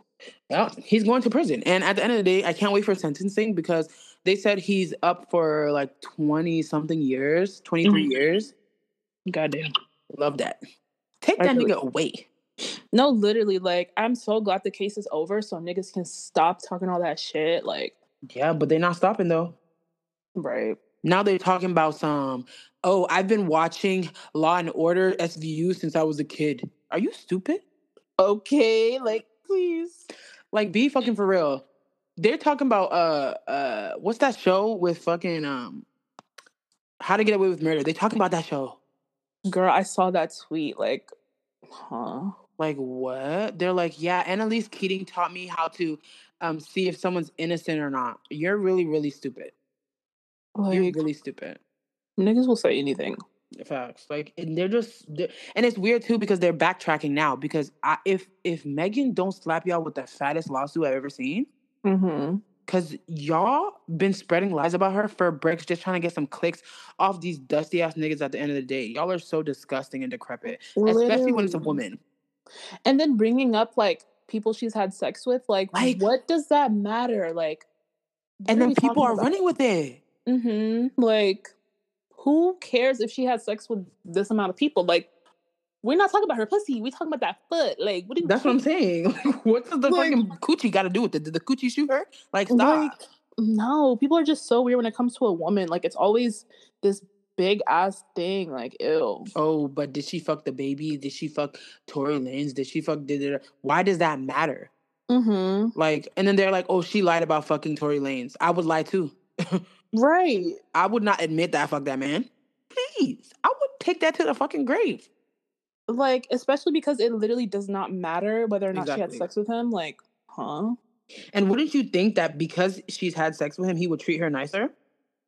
well, he's going to prison, and at the end of the day, I can't wait for sentencing because they said he's up for like twenty something years, twenty Mhm. years. Goddamn. Love that. Take I that nigga away. No, literally, like, I'm so glad the case is over so niggas can stop talking all that shit. Like, Yeah, but they're not stopping though. right. Now they're talking about some. Oh, I've been watching Law and Order SVU since I was a kid. Are you stupid? Okay, like, please. Like, be fucking for real. They're talking about uh uh what's that show with fucking um How to Get Away with Murder? They talking about that show. Girl, I saw that tweet. Like, huh? Like what? They're like, yeah, Annalise Keating taught me how to um see if someone's innocent or not. You're really, really stupid. You're really stupid. niggas will say anything. Facts. Like, and they're just, they're, and it's weird too because they're backtracking now. Because I, if if Megan don't slap y'all with the fattest lawsuit I've ever seen, Mm-hmm. because y'all been spreading lies about her for bricks, just trying to get some clicks off these dusty ass niggas. At the end of the day, y'all are so disgusting and decrepit, especially when it's a woman. And then bringing up like people she's had sex with, like, Like- what does that matter? Like, And then people are running with it. Mm-hmm. Like, who cares if she had sex with this amount of people? Like, we're not talking about her pussy. We're talking about that foot. Like, what do you? That's what I'm saying. Like, what does the Like- fucking coochie got to do with it? Did the coochie shoot her? Like, stop. Like, no, people are just so weird when it comes to a woman. Like, it's always this big ass thing. Like, ew. Oh, but did she fuck the baby? Did she fuck Tory Lanez? Did she fuck? Did it? Why does that matter? Mm-hmm. Like, and then they're like, "Oh, she lied about fucking Tory Lanez." I would lie too. Right. I would not admit that I fucked that man. Please, I would take that to the fucking grave. Like, especially because it literally does not matter whether or not she had sex with him. Like, huh? And wouldn't you think that because she's had sex with him, he would treat her nicer?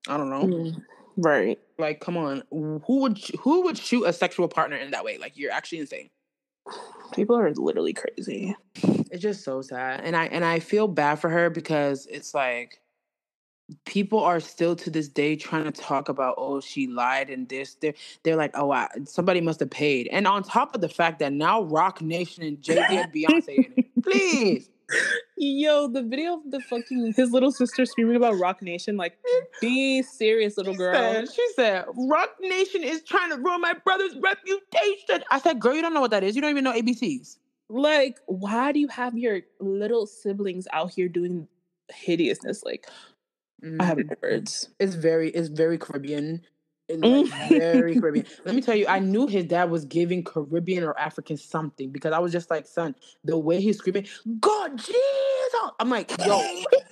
I don't know. Mm, Right. Like, come on, who would who would shoot a sexual partner in that way? Like, you're actually insane. People are literally crazy. it's just so sad and i and i feel bad for her because it's like people are still to this day trying to talk about oh she lied and this they're, they're like oh I, somebody must have paid and on top of the fact that now Roc Nation and jay-z and beyonce in it please Yo, the video of the fucking his little sister screaming about Roc Nation, like, be serious, little She girl. said, she said Roc Nation is trying to ruin my brother's reputation i said girl you don't know what that is you don't even know abcs Like, why do you have your little siblings out here doing hideousness? Like, I have mm, no words. it's very it's very Caribbean. It's Mm. like very Caribbean. Let me tell you, I knew his dad was giving Caribbean or African something because I was just like, son, the way he's screaming, God Jesus. I'm like, yo,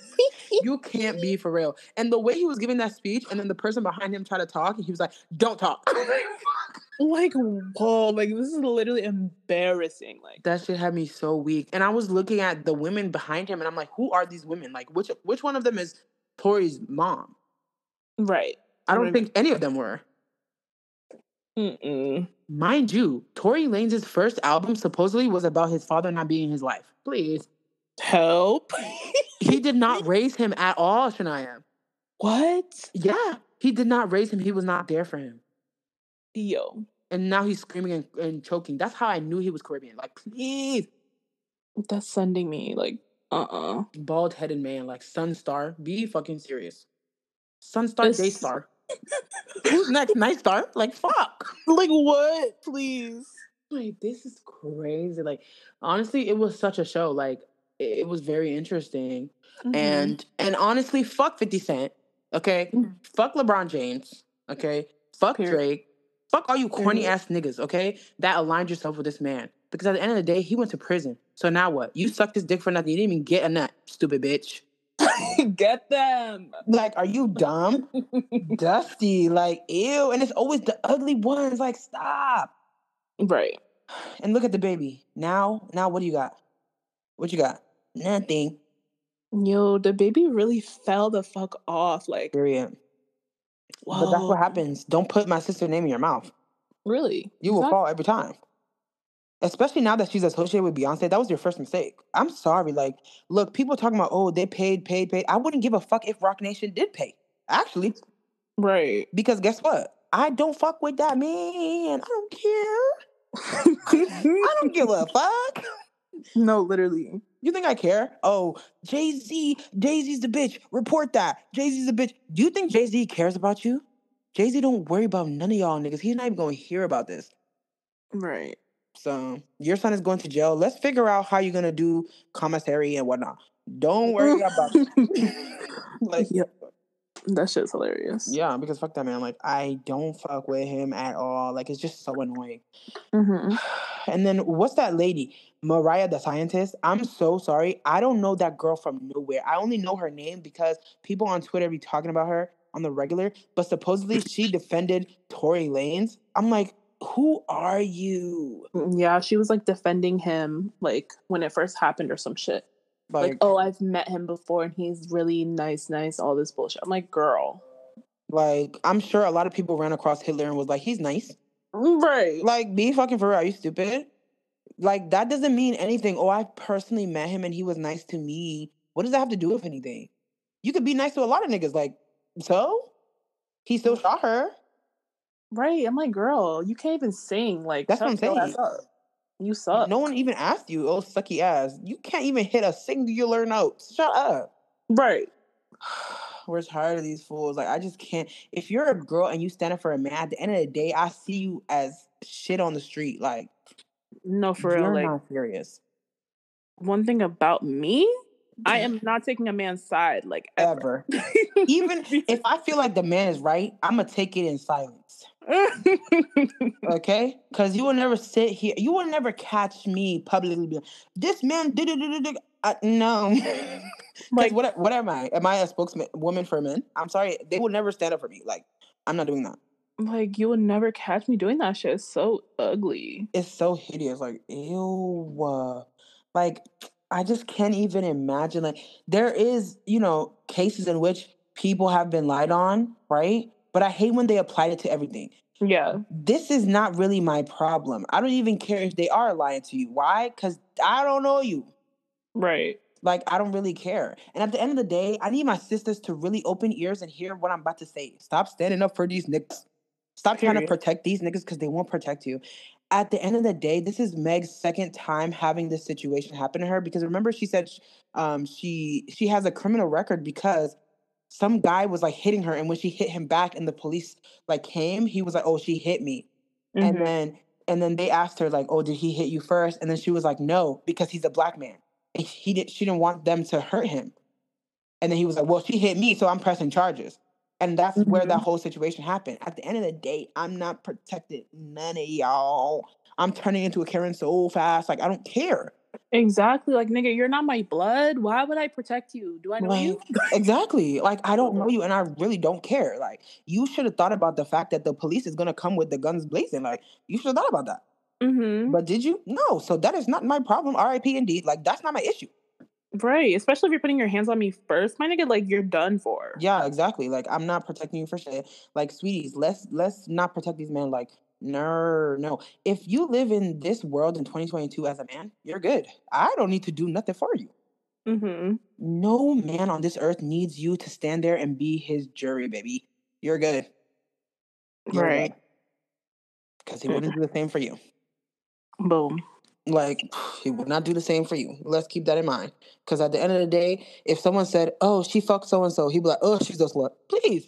you can't be for real. And the way he was giving that speech, and then the person behind him tried to talk, and he was like, Don't talk. Like, like, whoa, like this is literally embarrassing. Like, that shit had me so weak. And I was looking at the women behind him, and I'm like, who are these women? Like, which which one of them is Tory's mom? right. I don't think any of them were. Mm-mm. Mind you, Tory Lanez' first album supposedly was about his father not being in his life. Please. Help. He did not raise him at all, Shania. what? Yeah, he did not raise him. He was not there for him. Yo, And now he's screaming and, and choking. That's how I knew he was Caribbean. Like, please. that's sending me like, uh-uh. Bald headed man, like Sonstar. Be fucking serious. Sonstar, This- Daystar. Who's next? Night Star? Like, fuck. Like what? Please. Like, this is crazy. Like, honestly, it was such a show. Like, it, it was very interesting. Mhm. And and honestly, fuck 50 Cent. Okay. Mm. Fuck LeBron James. Okay. Fuck Period. Drake. Fuck all you corny Period. ass niggas, okay? That aligned yourself with this man. Because at the end of the day, he went to prison. So now what? You sucked his dick for nothing. You didn't even get a nut, stupid bitch. get them. Like, are you dumb? Dusty. Like, ew. And it's always the ugly ones. Like, stop. right. And look at the baby. Now, now what do you got? What you got? Nothing. Yo, the baby really fell the fuck off. Like, Period. But that's what happens. Don't put my sister's name in your mouth. Really? You will fall every time. Especially now that she's associated with Beyonce. That was your first mistake. I'm sorry. Like, look, people talking about, oh, they paid, paid, paid. I wouldn't give a fuck if Roc Nation did pay. Actually, Right. Because guess what? I don't fuck with that man. I don't care. I don't give a fuck. no, literally. You think I care? Oh, Jay Z, Jay Z's the bitch. Report that. Jay Z's the bitch. Do you think Jay Z cares about you? Jay Z don't worry about none of y'all niggas. He's not even gonna hear about this. Right. So your son is going to jail. Let's figure out how you're gonna do commissary and whatnot. Don't worry about like Yep. That shit's hilarious. yeah, because fuck that man. Like I don't fuck with him at all. Like it's just so annoying. hmm And then what's that lady? Mariah the scientist. I'm so sorry. I don't know that girl from nowhere. I only know her name because people on Twitter be talking about her on the regular. But supposedly she defended Tory Lanez. I'm like, who are you? Mm, yeah, she was like defending him like when it first happened or some shit. Like, Like, oh, I've met him before and he's really nice, nice, all this bullshit. I'm like, girl. like I'm sure a lot of people ran across Hitler and was like, he's nice. Mm, right. Like, be fucking for real. Are you stupid? Like, that doesn't mean anything. Oh, I personally met him and he was nice to me. What does that have to do with anything? You could be nice to a lot of niggas. Like, so? He still mm. shot her. Right. I'm like, girl, you can't even sing. Like, That's what I'm saying. You suck. No one even asked you, oh, sucky ass. You can't even hit a singular note. Shut up. Right. We're tired of these fools. Like, I just can't. If you're a girl and you stand up for a man, at the end of the day, I see you as shit on the street. Like, No, for real. Like, not serious. one thing about me, I am not taking a man's side. Like, ever. Ever. even if I feel like the man is right, I'm gonna take it in silence. Okay? Because you will never sit here. You will never catch me publicly. Be like, this man did it. Uh, no. like what? What am I? Am I a spokesman woman for men? I'm sorry. They will never stand up for me. Like I'm not doing that. like you will never catch me doing that shit. It's so ugly. It's so hideous. Like ew. uh, Like I just can't even imagine. Like there is, you know, cases in which people have been lied on, right? But I hate when they apply it to everything. Yeah. this is not really my problem. I don't even care if they are lying to you. Why? Because I don't know you. Right. Like, I don't really care. And at the end of the day, I need my sisters to really open ears and hear what I'm about to say. Stop standing up for these niggas. Stop trying to protect these niggas because they won't protect you. At the end of the day, this is Meg's second time having this situation happen to her because remember she said um, she she has a criminal record because some guy was like hitting her and when she hit him back and the police like came, he was like, "Oh, she hit me." and Mhm. then and then they asked her like oh did he hit you first? And then she was like no because he's a black man. And he did she didn't want them to hurt him. And then he was like well she hit me so i'm pressing charges. And that's where that Mhm. whole situation happened. At the end of the day i'm not protected none of y'all. I'm turning into a karen so fast like i don't care Exactly. Like, nigga, you're not my blood. Why would I protect you? Do I know you? Exactly like i don't know you and i really don't care like you should have thought about the fact that the police is going to come with the guns blazing like you should have thought about that Mm-hmm. But did you? No. So that is not my problem. RIP indeed. Like that's not my issue. Right. Especially if you're putting your hands on me first, my nigga, like you're done for. Yeah, exactly. Like I'm not protecting you for shit. Like sweeties, let's let's not protect these men. Like no, no. If you live in this world in 2022 as a man, you're good. I don't need to do nothing for you. Mm-hmm. No man on this earth needs you to stand there and be his jury, baby. You're good. Right. Because he wouldn't do the same for you. Boom. Like he would not do the same for you. Let's keep that in mind. Because at the end of the day, if someone said, "Oh, she fucked so and so," he'd be like, "Oh, she's a slut." Please,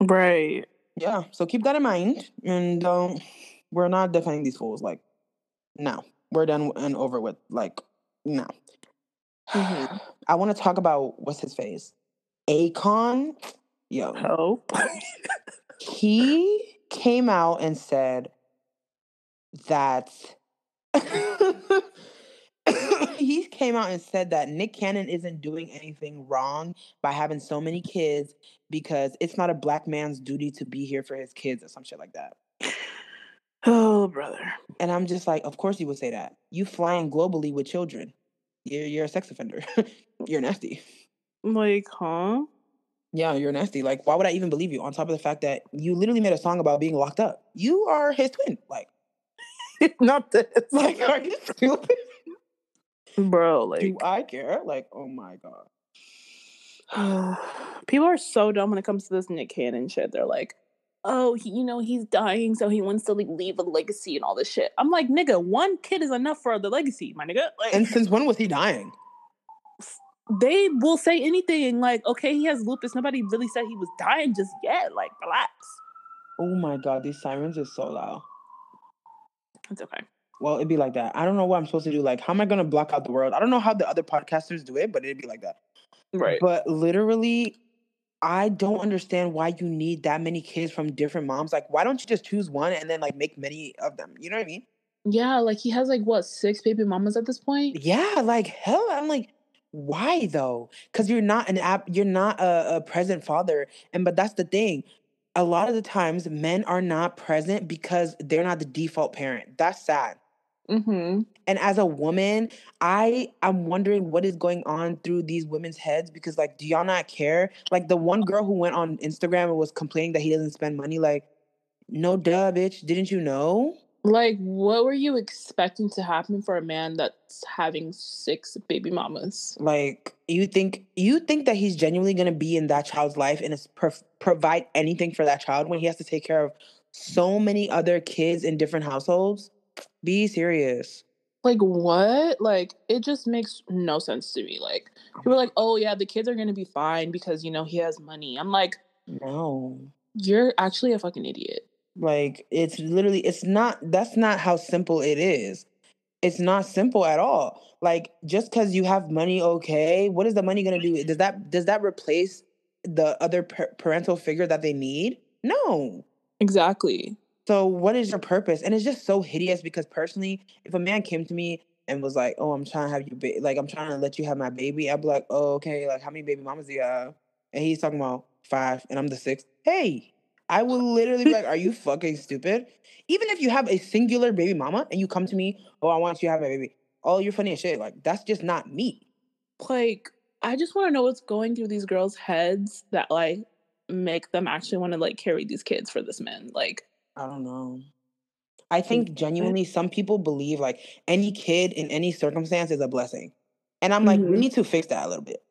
Right. Yeah. So keep that in mind, and um, we're not defending these fools. Like, no, we're done and over with. Like, no. Mhm. I want to talk about what's his face, Akon. Yo, Help. he came out and said that he came out and said that Nick Cannon isn't doing anything wrong by having so many kids because it's not a black man's duty to be here for his kids or some shit like that. oh, brother. And I'm just like, of course you would say that. You flying globally with children. You're, you're a sex offender. you're nasty. Like, huh? Yeah, you're nasty. Like, why would I even believe you? On top of the fact that you literally made a song about being locked up. You are his twin. Like, it's Not this. like, are you stupid? Bro, like, Do I care? Like, oh my god. People are so dumb when it comes to this Nick Cannon shit. They're like, oh, he, you know, he's dying, so he wants to like leave a legacy and all this shit. I'm like, nigga, one kid is enough for the legacy, my nigga. Like, And since when was he dying? they will say anything. Like, okay, he has lupus. Nobody really said he was dying just yet. Like, relax. Oh my god, these sirens are so loud. It's okay. Well, it'd be like that. I don't know what I'm supposed to do. Like, how am I gonna block out the world? I don't know how the other podcasters do it, but it'd be like that. Right. But literally, I don't understand why you need that many kids from different moms. Like, why don't you just choose one and then like make many of them? You know what I mean? yeah, like he has like what six baby mamas at this point. Yeah, like hell. I'm like, why though? Because you're not an app. You're not a, a present father. And but that's the thing. A lot of the times, men are not present because they're not the default parent. That's sad. Mm-hmm. And as a woman, I I'm wondering what is going on through these women's heads because like, do y'all not care? Like the one girl who went on Instagram and was complaining that he doesn't spend money. Like, no, duh, bitch. Didn't you know? Like, what were you expecting to happen for a man that's having six baby mamas? Like, you think you think that he's genuinely gonna be in that child's life and pro- provide anything for that child when he has to take care of so many other kids in different households? Be serious. Like, what? Like, it just makes no sense to me. Like, people are like, oh, yeah, the kids are going to be fine because, you know, he has money. I'm like, No. you're actually a fucking idiot. Like it's literally it's not that's not how simple it is. It's not simple at all. Like just cuz you have money okay, what is the money going to do? Does that does that replace the other par- parental figure that they need? No. Exactly. So what is your purpose? And it's just so hideous because personally, if a man came to me and was like, "Oh, I'm trying to have you ba- like I'm trying to let you have my baby," I'd be like, "Oh, okay. Like how many baby mamas do you have?" And he's talking about five, and I'm the sixth. Hey, I will literally be like, "Are you fucking stupid?" Even if you have a singular baby mama and you come to me, "Oh, I want you to have my baby," oh, you're funny as shit. Like that's just not me. Like, I just want to know what's going through these girls' heads that, like, make them actually want to, like, carry these kids for this man. Like, I don't know. I think genuinely some people believe like any kid in any circumstance is a blessing. And I'm like, we Mhm. need to fix that a little bit.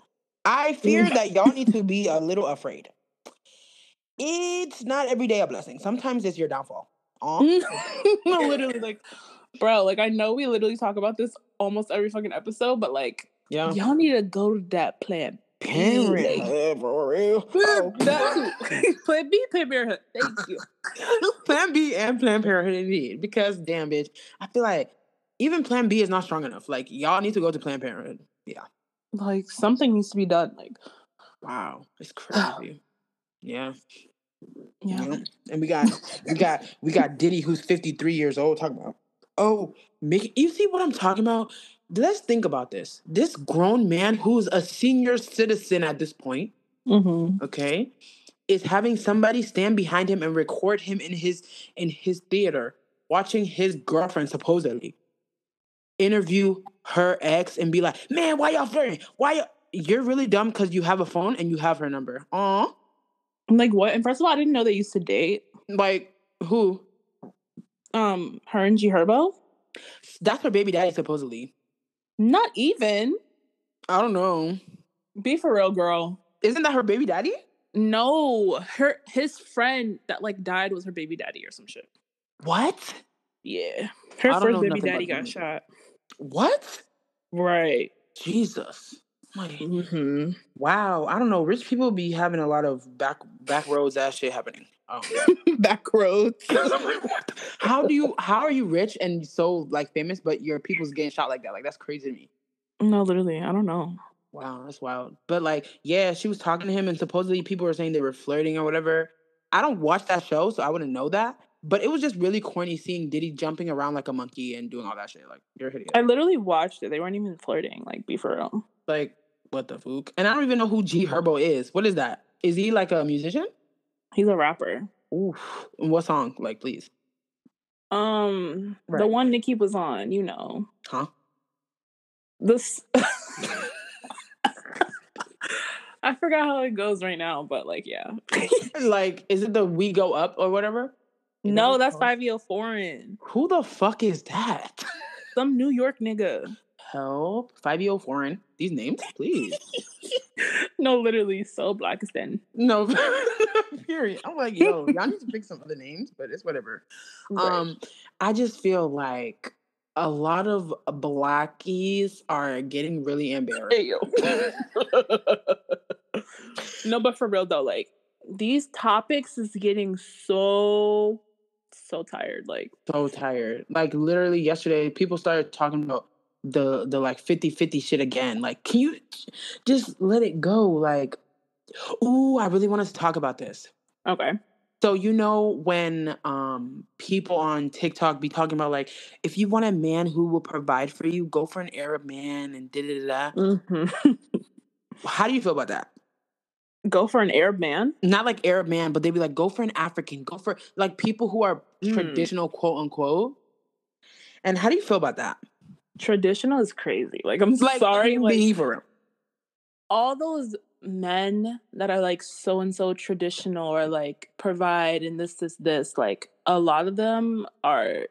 I fear that y'all need to be a little afraid. It's not every day a blessing. Sometimes it's your downfall. Literally, like, bro, like, I know we literally talk about this almost every fucking episode, but, like, Yeah. y'all need to go to that plan. B, Parent. like- uh, for real. Oh, that too. plan B, plan Parenthood. Thank you. plan B and Plan Parenthood indeed. Because damn bitch, I feel like even Plan B is not strong enough. Like y'all need to go to Planned Parenthood. Yeah. Like, something needs to be done. Like, Wow. It's crazy. yeah. yeah. Yeah. And we got we got we got Diddy who's 53 years old talking about oh make you see what I'm talking about? Let's think about this. This grown man who's a senior citizen at this point, Mm-hmm. okay, is having somebody stand behind him and record him in his in his theater, watching his girlfriend supposedly interview her ex and be like, man, why y'all flirting? Why you you're really dumb because you have a phone and you have her number. Aw. I'm like, what? And first of all, I didn't know they used to date. Like who? Um, her and G Herbo. That's her baby daddy, supposedly. Not even. I don't know. Be for real, girl. Isn't that her baby daddy? No, her his friend that like died was her baby daddy or some shit. What? Yeah, her first baby daddy got shot. What? Right. Jesus. Mm-hmm. wow. I don't know. Rich people be having a lot of back back roads ass shit happening. Oh. Back roads. how do you how are you rich and so like famous, but your people's getting shot like that? Like that's crazy to me. No, literally, I don't know. Wow, that's wild. But like, yeah, she was talking to him, and supposedly people were saying they were flirting or whatever. I don't watch that show, so I wouldn't know that. But it was just really corny seeing Diddy jumping around like a monkey and doing all that shit. Like, you're hideous. I literally watched it. They weren't even flirting. Like, be for real. Like, what the fuck? And I don't even know who G Herbo is. What is that? Is he like a musician? He's a rapper. Oof. What song? Like, please. Um, the one Nikki was on, you know, Huh? this. I forgot how it goes right now, but like, yeah. like, is it the We Go Up or whatever? That no, that's five year foreign. Who the fuck is that? Some New York nigga. Help. 5 foreign. These names, please. no, literally, so Blackistan. No, period. I'm like, yo, y'all need to pick some other names, but it's whatever. Um, I just feel like a lot of blackies are getting really embarrassed. No, but for real though, like these topics is getting so so tired. Like so tired. Like literally yesterday, people started talking about the the like 50-50 shit again. Like, can you just let it go? Like, ooh, I really want us to talk about this. okay, So you know when um people on TikTok be talking about like if you want a man who will provide for you, go for an Arab man and da da da. Mhm. How do you feel about that? go for an Arab man. Not like Arab man, but they'd be like, go for an African, go for like people who are Mm. traditional, quote unquote. And how do you feel about that? Traditional is crazy. Like I'm Like, sorry, like all those men that are like so and so traditional or like provide and this this this like a lot of them are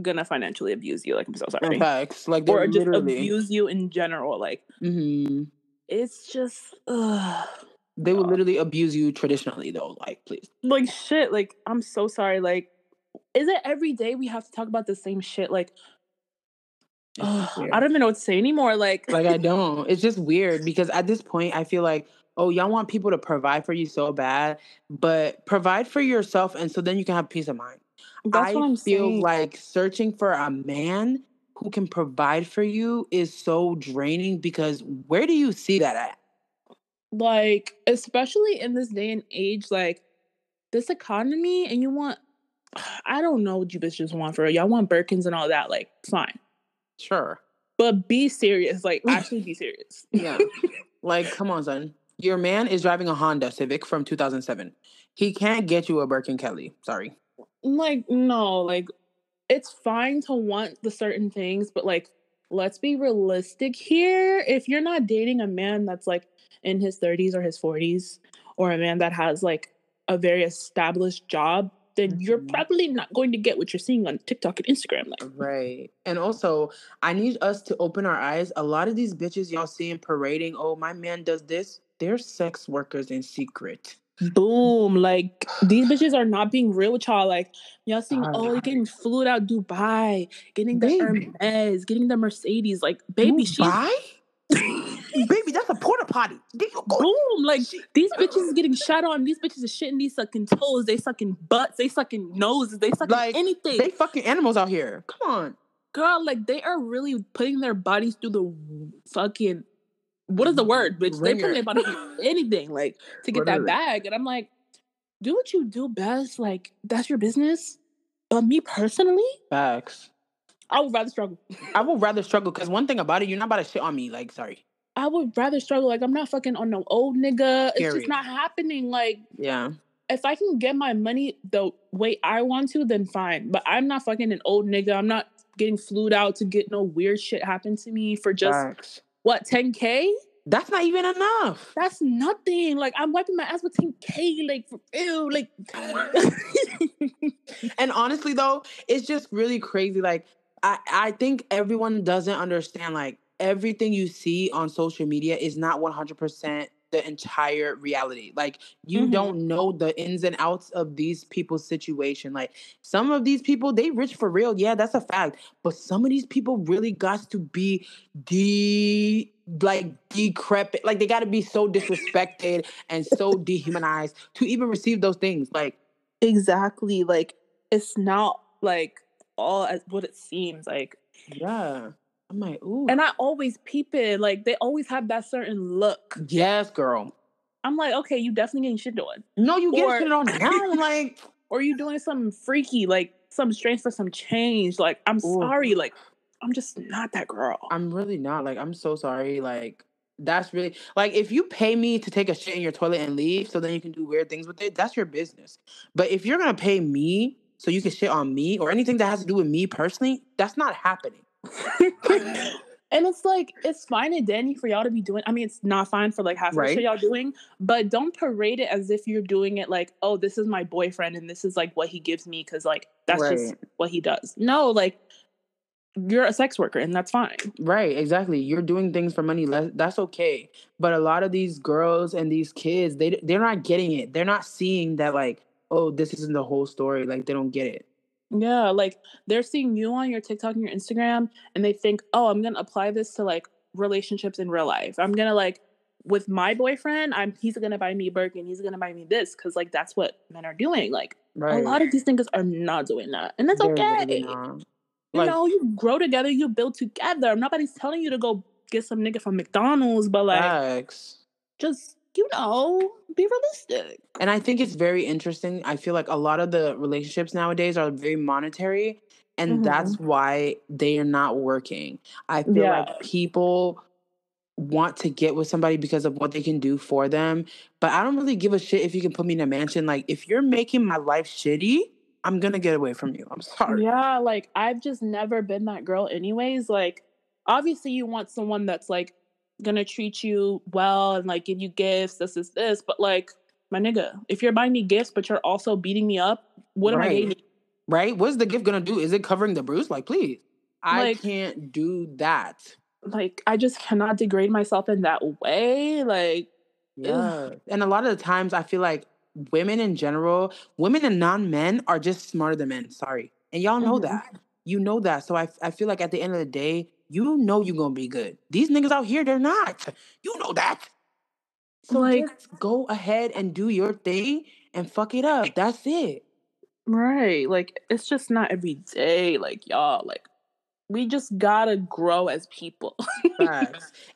gonna financially abuse you like i'm so sorry Facts. Like or just literally. abuse you in general like Mhm. it's just ugh. They will literally abuse you traditionally though. Like, please. like shit like i'm so sorry like is it every day we have to talk about the same shit like It's just ugh, weird. i don't even know what to say anymore like like I don't. It's just weird because at this point I feel like, oh, y'all want people to provide for you so bad, but provide for yourself and so then you can have peace of mind. that's I what i'm feel saying like searching for a man who can provide for you is so draining because where do you see that at? like especially in this day and age like this economy and you want i don't know what you bitches want for y'all want birkins and all that like fine Sure. but be serious like actually be serious Yeah. like, come on, son. Your man is driving a Honda Civic from 2007. He can't get you a Birkin Kelly. Sorry. like no like it's fine to want the certain things but like let's be realistic here if you're not dating a man that's like in his 30s or his 40s or a man that has like a very established job then you're Mhm. probably not going to get what you're seeing on tiktok and instagram like Right. And also, I need us to open our eyes. A lot of these bitches y'all seeing parading, oh, my man does this. They're sex workers in secret. boom like these bitches are not being real with y'all like y'all seeing Are oh you're getting flued out dubai getting the Baby. hermes getting the mercedes like baby she's Dubai? Baby, that's a porta potty. There you go. boom like She- these bitches is getting shot on these bitches are shitting these sucking toes they sucking butts they sucking noses they sucking Like, anything They fucking animals out here. Come on. girl like they are really putting their bodies through the fucking what is the word bitch they putting their body through anything like to get Literally. that bag and i'm like do what you do best like that's your business but me personally Facts. i would rather struggle I would rather struggle because one thing about it, you're not about to shit on me. Like, sorry. I would rather struggle like i'm not fucking on no old nigga it's Period. just not happening like Yeah. if I can get my money the way I want to, then fine. But I'm not fucking an old nigga. I'm not getting flued out to get no weird shit happen to me for just Facts. what 10k. That's not even enough. That's nothing. Like I'm wiping my ass with 10k. Like for real. Like And honestly though, it's just really crazy. Like I, I think everyone doesn't understand like everything you see on social media is not 100% the entire reality. Like you Mhm. don't know the ins and outs of these people's situation. Like some of these people, they rich for real. Yeah, that's a fact. But some of these people really got to be de like decrepit. Like they got to be so disrespected and so dehumanized to even receive those things. Like exactly. Like it's not like all as what it seems. Like Yeah. I'm like, ooh. and I always peep it. Like they always have that certain look. yes, girl. I'm like, okay, you definitely getting shit on. No, you get Or- shit on now. Like, or you doing something freaky, like some strange for some change. Like, I'm Ooh. sorry, like I'm just not that girl. I'm really not. Like, I'm so sorry. Like, that's really like if you pay me to take a shit in your toilet and leave, so then you can do weird things with it. That's your business. But if you're gonna pay me so you can shit on me or anything that has to do with me personally, that's not happening. and it's like it's fine and dandy for y'all to be doing. I mean, it's not fine for like half of the Right. shit y'all doing, but don't parade it as if you're doing it like, oh, this is my boyfriend and this is like what he gives me because like that's just what he does. No, like you're a sex worker and that's fine. Right, exactly. You're doing things for money. That's okay. But a lot of these girls and these kids, they they're not getting it. They're not seeing that like, oh, this isn't the whole story. Like they don't get it. Yeah, like they're seeing you on your TikTok and your Instagram and they think, "Oh, I'm going to apply this to like relationships in real life. I'm going to like with my boyfriend, I'm he's going to buy me Birkin, he's going to buy me this cuz like that's what men are doing. Like Right. a lot of these niggas are not doing that. And that's They're okay. really not. You Like- know, you grow together, you build together. Nobody's telling you to go get some nigga from McDonald's, but like Facts. just you know, be realistic. And I think it's very interesting. I feel like a lot of the relationships nowadays are very monetary, and Mhm. that's why they are not working. I feel Yeah. like people want to get with somebody because of what they can do for them, but I don't really give a shit if you can put me in a mansion. Like, if you're making my life shitty, I'm gonna get away from you. I'm sorry. Yeah, like I've just never been that girl anyways. Like obviously you want someone that's like gonna treat you well and like give you gifts, this is this, but like my nigga, if you're buying me gifts but you're also beating me up, what am I Right. getting? Right? What's the gift gonna do? Is it covering the bruise? Like, please. I Like- can't do that. Like I just cannot degrade myself in that way. Like Yeah. And a lot of the times I feel like women in general, women and non men are just smarter than men. Sorry. And y'all know Mhm. that. You know that. So I, I feel like at the end of the day, you know you're to be good. These niggas out here, they're not. You know that. So Like- just go ahead and do your thing and fuck it up. That's it. Right. Like it's just not every day. Like y'all, like we just gotta grow as people.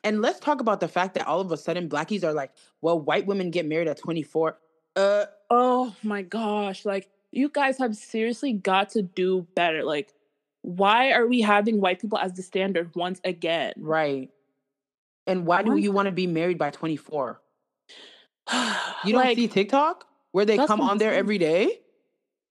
And let's talk about the fact that all of a sudden blackies are like, well, white women get married at 24. Uh, oh my gosh. Like you guys have seriously got to do better. Like, why are we having white people as the standard once again? right. And why do you want to be married by 24? You don't like, see TikTok where they come on there every day?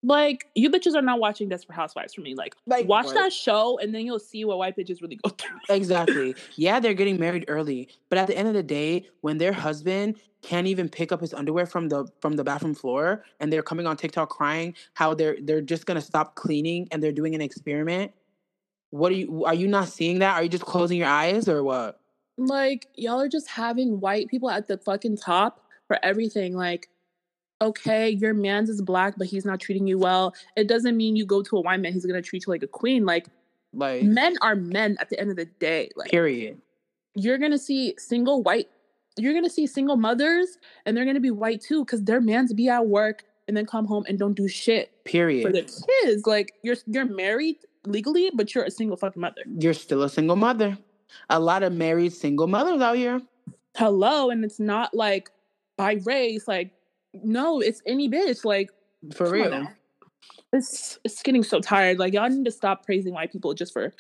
Like you bitches are not watching Desperate Housewives for me. Like, Like, watch what? that show and then you'll see what white bitches really go through. Exactly. yeah, they're getting married early, but at the end of the day, when their husband can't even pick up his underwear from the from the bathroom floor, and they're coming on TikTok crying how they're they're just gonna stop cleaning and they're doing an experiment. What are you? Are you not seeing that? Are you just closing your eyes or what? like y'all are just having white people at the fucking top for everything like okay your man's is black but he's not treating you well it doesn't mean you go to a white man he's gonna treat you like a queen like Like, men are men at the end of the day like period. you're gonna see single white you're gonna see single mothers and they're gonna be white too because their mans be at work and then come home and don't do shit Period. for their kids like you're you're married legally but you're a single fucking mother You're still a single mother. A lot of married single mothers out here. hello and it's not like by race like no it's any bitch like For real. now. it's it's getting so tired like y'all need to stop praising white people just for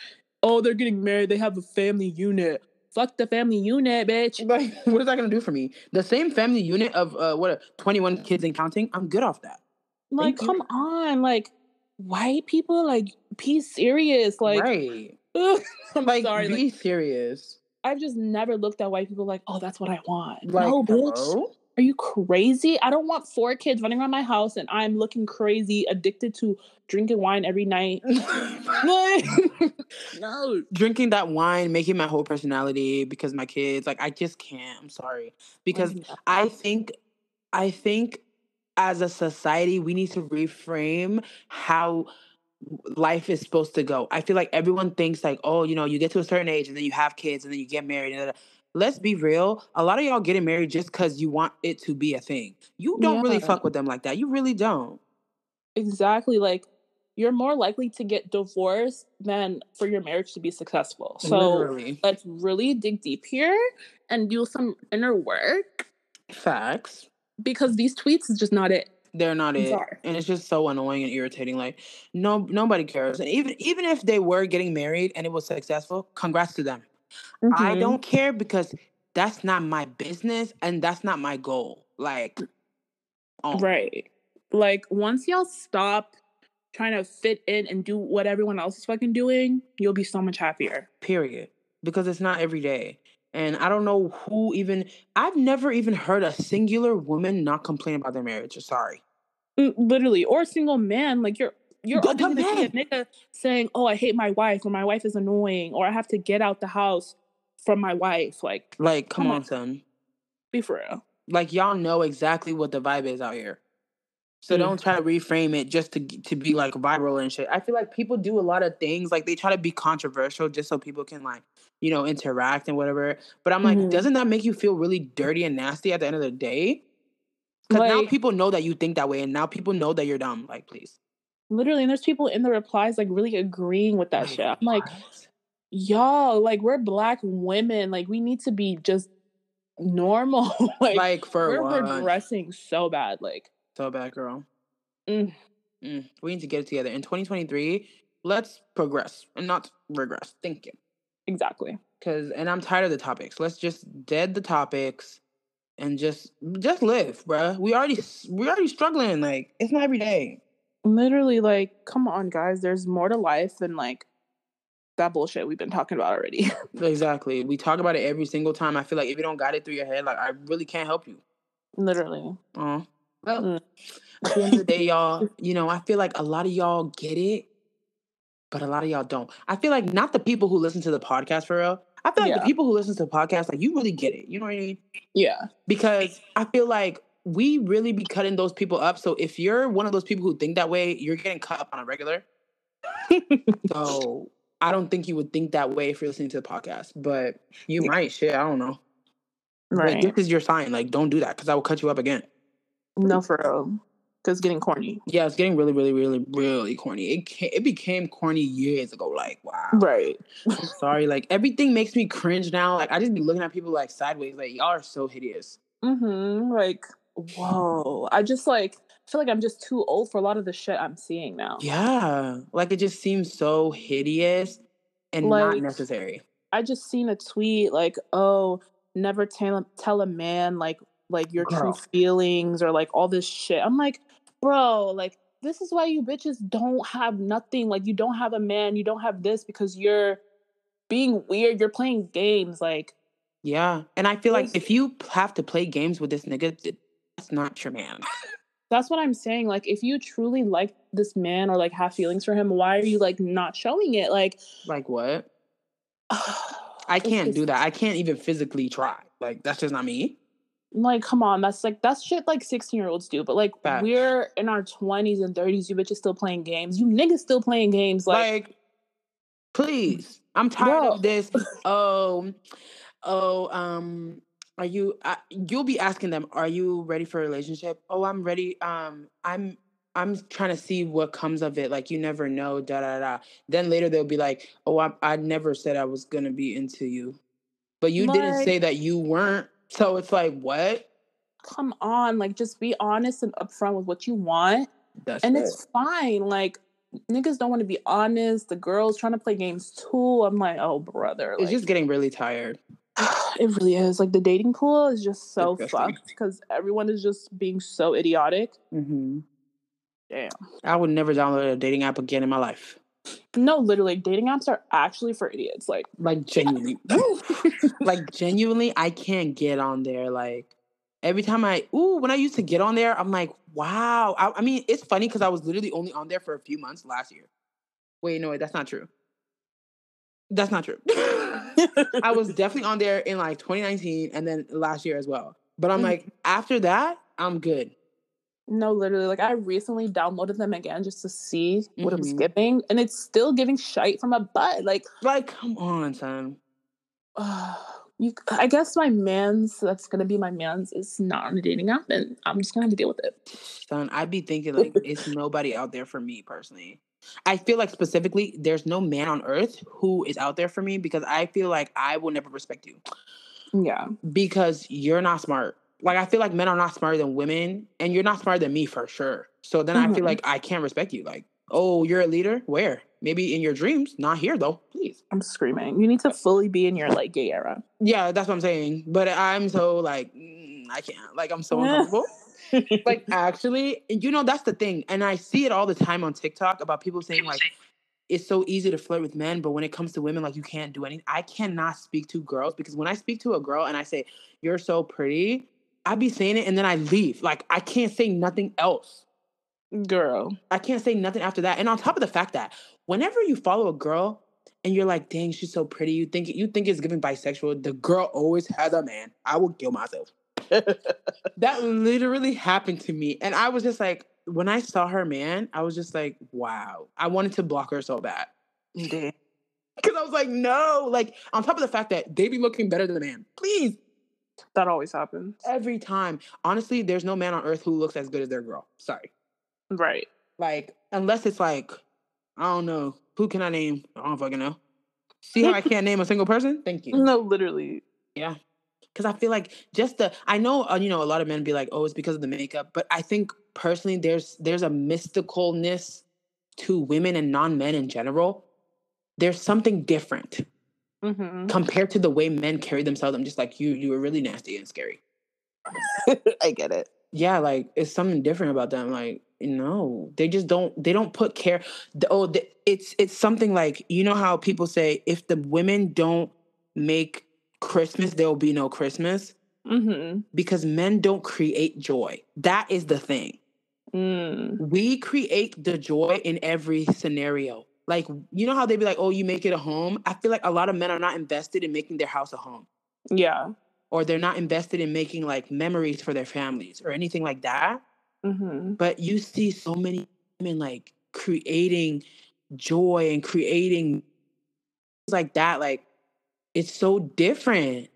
oh they're getting married they have a family unit fuck the family unit bitch Like, what is that gonna do for me? The same family unit of uh, what, twenty one kids and counting. I'm good off that. like Thank you. come on like white people like be serious like right. ugh, i'm Like, sorry be like, serious. i've just never looked at white people like oh that's what i want Like, no bitch hello? Are you crazy? I don't want four kids running around my house and I'm looking crazy, addicted to drinking wine every night. No. Drinking that wine, making my whole personality because my kids, like, I just can't. I'm sorry. Because I think, I think as a society, we need to reframe how life is supposed to go. I feel like everyone thinks like, oh, you know, you get to a certain age and then you have kids and then you get married. And da- da- Let's be real. A lot of y'all getting married just because you want it to be a thing. You don't really fuck with them like that. You really don't. exactly. Like, you're more likely to get divorced than for your marriage to be successful. So Literally. let's really dig deep here and do some inner work Facts. because these tweets is just not it. They're not it. Sorry. And it's just so annoying and irritating. Like, no nobody cares. And even even if they were getting married and it was successful, congrats to them. I Mhm. don't care because that's not my business and that's not my goal. Like, oh, Right. Like once y'all stop trying to fit in and do what everyone else is fucking doing, you'll be so much happier. period. Because it's not every day. And I don't know who even I've never even heard a singular woman not complain about their marriage. Sorry. Literally, or a single man, like you're you're open but to see a nigga saying, "Oh, I hate my wife," or "My wife is annoying," or "I have to get out the house from my wife." Like, Like, come Come on, on. son. be for real. Like y'all know exactly what the vibe is out here. So Mm. don't try to reframe it just to to be like viral and shit. I feel like people do a lot of things like they try to be controversial just so people can like you know interact and whatever. But I'm like, Mhm. doesn't that make you feel really dirty and nasty at the end of the day? Because now people know that you think that way, and now people know that you're dumb. Like, please. Literally, and there's people in the replies like really agreeing with that Like, shit. I'm like, y'all, like we're black women, like we need to be just normal. like, like for we're what? regressing so bad. Like, So bad, girl. mm, Mm, we need to get it together. In 2023, let's progress and not regress. Thank you. exactly. Cause and I'm tired of the topics. Let's just dead the topics and just just live, bruh. We already we already struggling. Like it's not every day. Literally, like, come on, guys. There's more to life than like that bullshit we've been talking about already. Exactly. We talk about it every single time. I feel like if you don't got it through your head, like I really can't help you. Literally. Oh. Well, Mm. at the end of the day, y'all, you know, I feel like a lot of y'all get it, but a lot of y'all don't. I feel like not the people who listen to the podcast for real. I feel like the people who listen to the podcast, like you really get it. You know what I mean? Yeah. because I feel like we really be cutting those people up. So if you're one of those people who think that way, you're getting cut up on a regular. so I don't think you would think that way if you're listening to the podcast, but you might. Shit, I don't know. Right. this is your sign. Like, don't do that because I will cut you up again. No, for real. Because it's getting corny. Yeah, it's getting really, really, really, really corny. It ca- it became corny years ago. Like, wow. Right. I'm sorry. Like everything makes me cringe now. Like I just be looking at people like sideways. Like y'all are so hideous. Mm-hmm. Like, whoa. I just like feel like I'm just too old for a lot of the shit I'm seeing now. Yeah, like it just seems so hideous and not necessary. I just seen a tweet like, oh, never tell tell a man like like your Girl. true feelings or like all this shit. I'm like, bro, like this is why you bitches don't have nothing. Like you don't have a man, you don't have this because you're being weird. You're playing games. Like Yeah, and I feel like if you have to play games with this nigga, that's not your man. that's what I'm saying. Like if you truly like this man or like have feelings for him, why are you like not showing it? Like like what? I can't do that. I can't even physically try. Like that's just not me. Like, come on, that's like that's shit like 16 year olds do. But like we're in our 20s and 30s, you bitches still playing games. You niggas still playing games. Like, Like, please, I'm tired Bro. of this. Oh, oh, um, are you? I, you'll be asking them, "Are you ready for a relationship?" Oh, I'm ready. Um, I'm. I'm trying to see what comes of it. Like you never know. Da da da. Then later they'll be like, "Oh, I, I never said I was gonna be into you, but you didn't say that you weren't." So it's like, what? come on, like just be honest and upfront with what you want. That's And it. it's fine. Like niggas don't want to be honest. The girls trying to play games too. I'm like, oh brother. It's Like, just getting really tired. it really is. Like the dating pool is just so fucked because everyone is just being so idiotic. Mm-hmm. Damn. I would never download a dating app again in my life. No, literally, dating apps are actually for idiots. Like, Like genuinely. like genuinely, I can't get on there. Like every time I ooh, when I used to get on there, I'm like, wow. I, I mean, it's funny because I was literally only on there for a few months last year. Wait, no, wait, that's not true. That's not true. I was definitely on there in like 2019 and then last year as well. But I'm Mhm. like, after that, I'm good. No, literally. Like I recently downloaded them again just to see what it was Mhm. giving, and it's still giving shite from a butt. Like, Like, come on, son. you. I guess my man's that's gonna be my man's is not on a dating app, and I'm just gonna have to deal with it. Son, I'd be thinking like it's nobody out there for me personally. I feel like specifically there's no man on earth who is out there for me because I feel like I will never respect you Yeah, because you're not smart. Like I feel like men are not smarter than women and you're not smarter than me for sure. So then I feel Mhm. like I can't respect you. Like, oh, you're a leader? Where? Maybe in your dreams, not here though. Please. I'm screaming. You need to fully be in your like gay era. Yeah, that's what I'm saying. But I'm so like mm, I can't. Like I'm so uncomfortable. Like actually you know that's the thing and i see it all the time on tiktok about people saying like it's so easy to flirt with men but when it comes to women like you can't do anything i cannot speak to girls because when i speak to a girl and i say you're so pretty i be saying it and then i leave like i can't say nothing else Girl. I can't say nothing after that. And on top of the fact that whenever you follow a girl and you're like, dang, she's so pretty, you think you think it's giving bisexual, the girl always has a man. I will kill myself. That literally happened to me. And I was just like, when I saw her man, I was just like, wow. I wanted to block her so bad. Because I was like, no. Like, on top of the fact that they be looking better than the man. Please. That always happens. Every time. Honestly, there's no man on earth who looks as good as their girl. Sorry. Right. Like, unless it's like, I don't know. Who can I name? I don't fucking know. See how I can't name a single person? Thank you. No, literally. Yeah. Because I feel like just the, I know, uh, you know, a lot of men be like, oh, it's because of the makeup. But I think personally, there's there's a mysticalness to women and non-men in general. There's something different Mm-hmm. compared to the way men carry themselves. I'm just like, you, you were really nasty and scary. I get it. yeah like it's something different about them like no they just don't they don't put care oh the, it's it's something like you know how people say if the women don't make christmas there will be no christmas Mm-hmm. because men don't create joy that is the thing Mm. we create the joy in every scenario like you know how they'd be like oh you make it a home i feel like a lot of men are not invested in making their house a home Yeah. or they're not invested in making like memories for their families or anything like that Mm-hmm. but you see so many women like creating joy and creating things like that like it's so different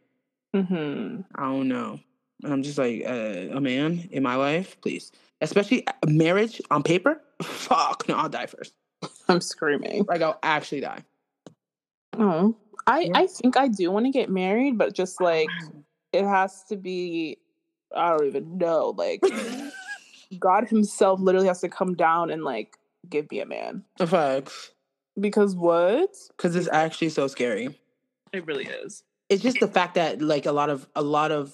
Mm-hmm. i don't know i'm just like uh, a man in my life please especially a marriage on paper fuck no i'll die first I'm screaming. like i'll actually die Oh, I Yeah. I think I do want to get married, but just like it has to be. I don't even know. Like God Himself literally has to come down and like give me a man. facts Because what? because it's actually so scary It really is. it's just the fact that like a lot of a lot of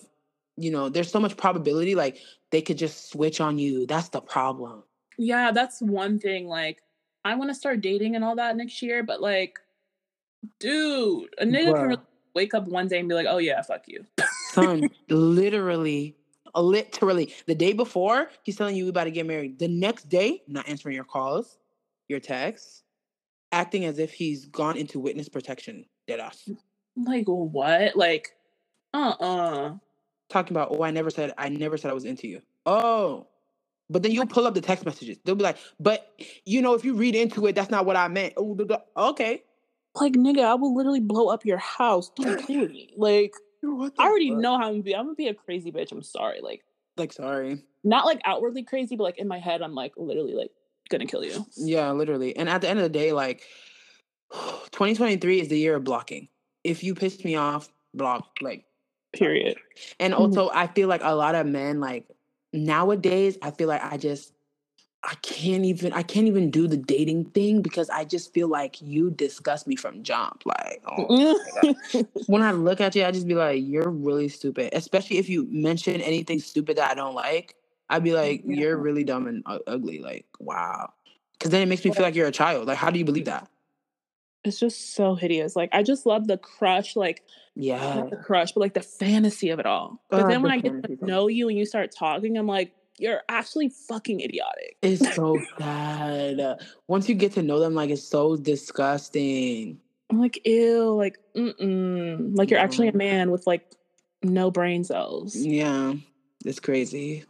you know there's so much probability like they could just switch on you that's the problem Yeah, that's one thing. Like, I want to start dating and all that next year, but like, dude, a nigga can really wake up one day and be like, "Oh yeah, fuck you." son literally literally the day before he's telling you we about to get married the next day not answering your calls your texts acting as if he's gone into witness protection dead ass like what? Like, uh, uh talking about oh i never said i never said i was into you oh but then you'll pull up the text messages they'll be like but you know if you read into it that's not what i meant oh, duh, duh." okay Like, nigga, I will literally blow up your house. Don't play with me. Like, I already fuck? know how I'm gonna be. I'm gonna be a crazy bitch. I'm sorry. Like, like sorry not like outwardly crazy, but like in my head, I'm like literally like gonna kill you. Yeah, literally. And at the end of the day, like 2023 is the year of blocking. If you piss me off, block. Like, Period. and Mhm. also I feel like a lot of men, like nowadays, I feel like I just I can't even I can't even do the dating thing because I just feel like you disgust me from jump. Like, oh when I look at you, I just be like, you're really stupid. Especially if you mention anything stupid that I don't like. I'd be like, Yeah. you're really dumb and ugly. Like, wow. Because then it makes me feel like you're a child. Like, how do you believe that? It's just so hideous. Like, I just love the crush, like Yeah. not the crush, but like the fantasy of it all. But then when the I get to know you and you start talking, I'm like, you're actually fucking idiotic. It's so sad. Uh, Once you get to know them, like it's so disgusting. I'm like, ew, like, mm-mm. Like you're actually a man with like no brain cells. Yeah, it's crazy.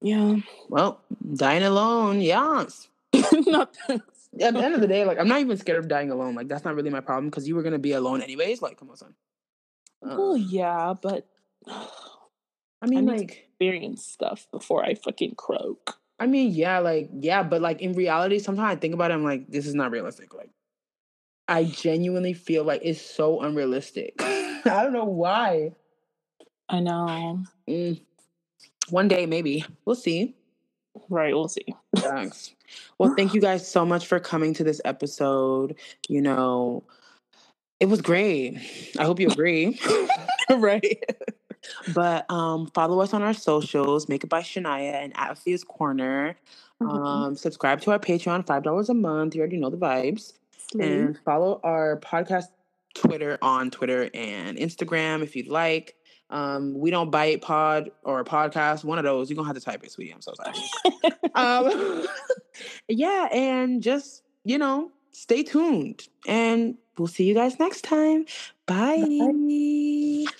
Yeah. Well, dying alone, yes. Not this. At the end of the day, like I'm not even scared of dying alone. Like that's not really my problem because you were gonna be alone anyways. Like, come on, son. Uh, Well, yeah, but I mean, to- like, experience stuff before I fucking croak. I mean, yeah, like, yeah, but like in reality, sometimes I think about it, I'm like, this is not realistic. Like, I genuinely feel like it's so unrealistic. I don't know why. I know. Mm. One day, maybe. We'll see. Right, we'll see. Thanks. Well, thank you guys so much for coming to this episode. You know, it was great. I hope you agree. right. but um, follow us on our socials, Make It by Shania and at Fia's Corner. Mhm. Um, subscribe to our Patreon, $5 a month. You already know the vibes. And follow our podcast Twitter on Twitter and Instagram if you'd like. Um, we don't bite pod or podcast, one of those. You're gonna have to type it, sweetie. I'm so sorry. um, yeah, and just you know, stay tuned. And we'll see you guys next time. Bye. Bye.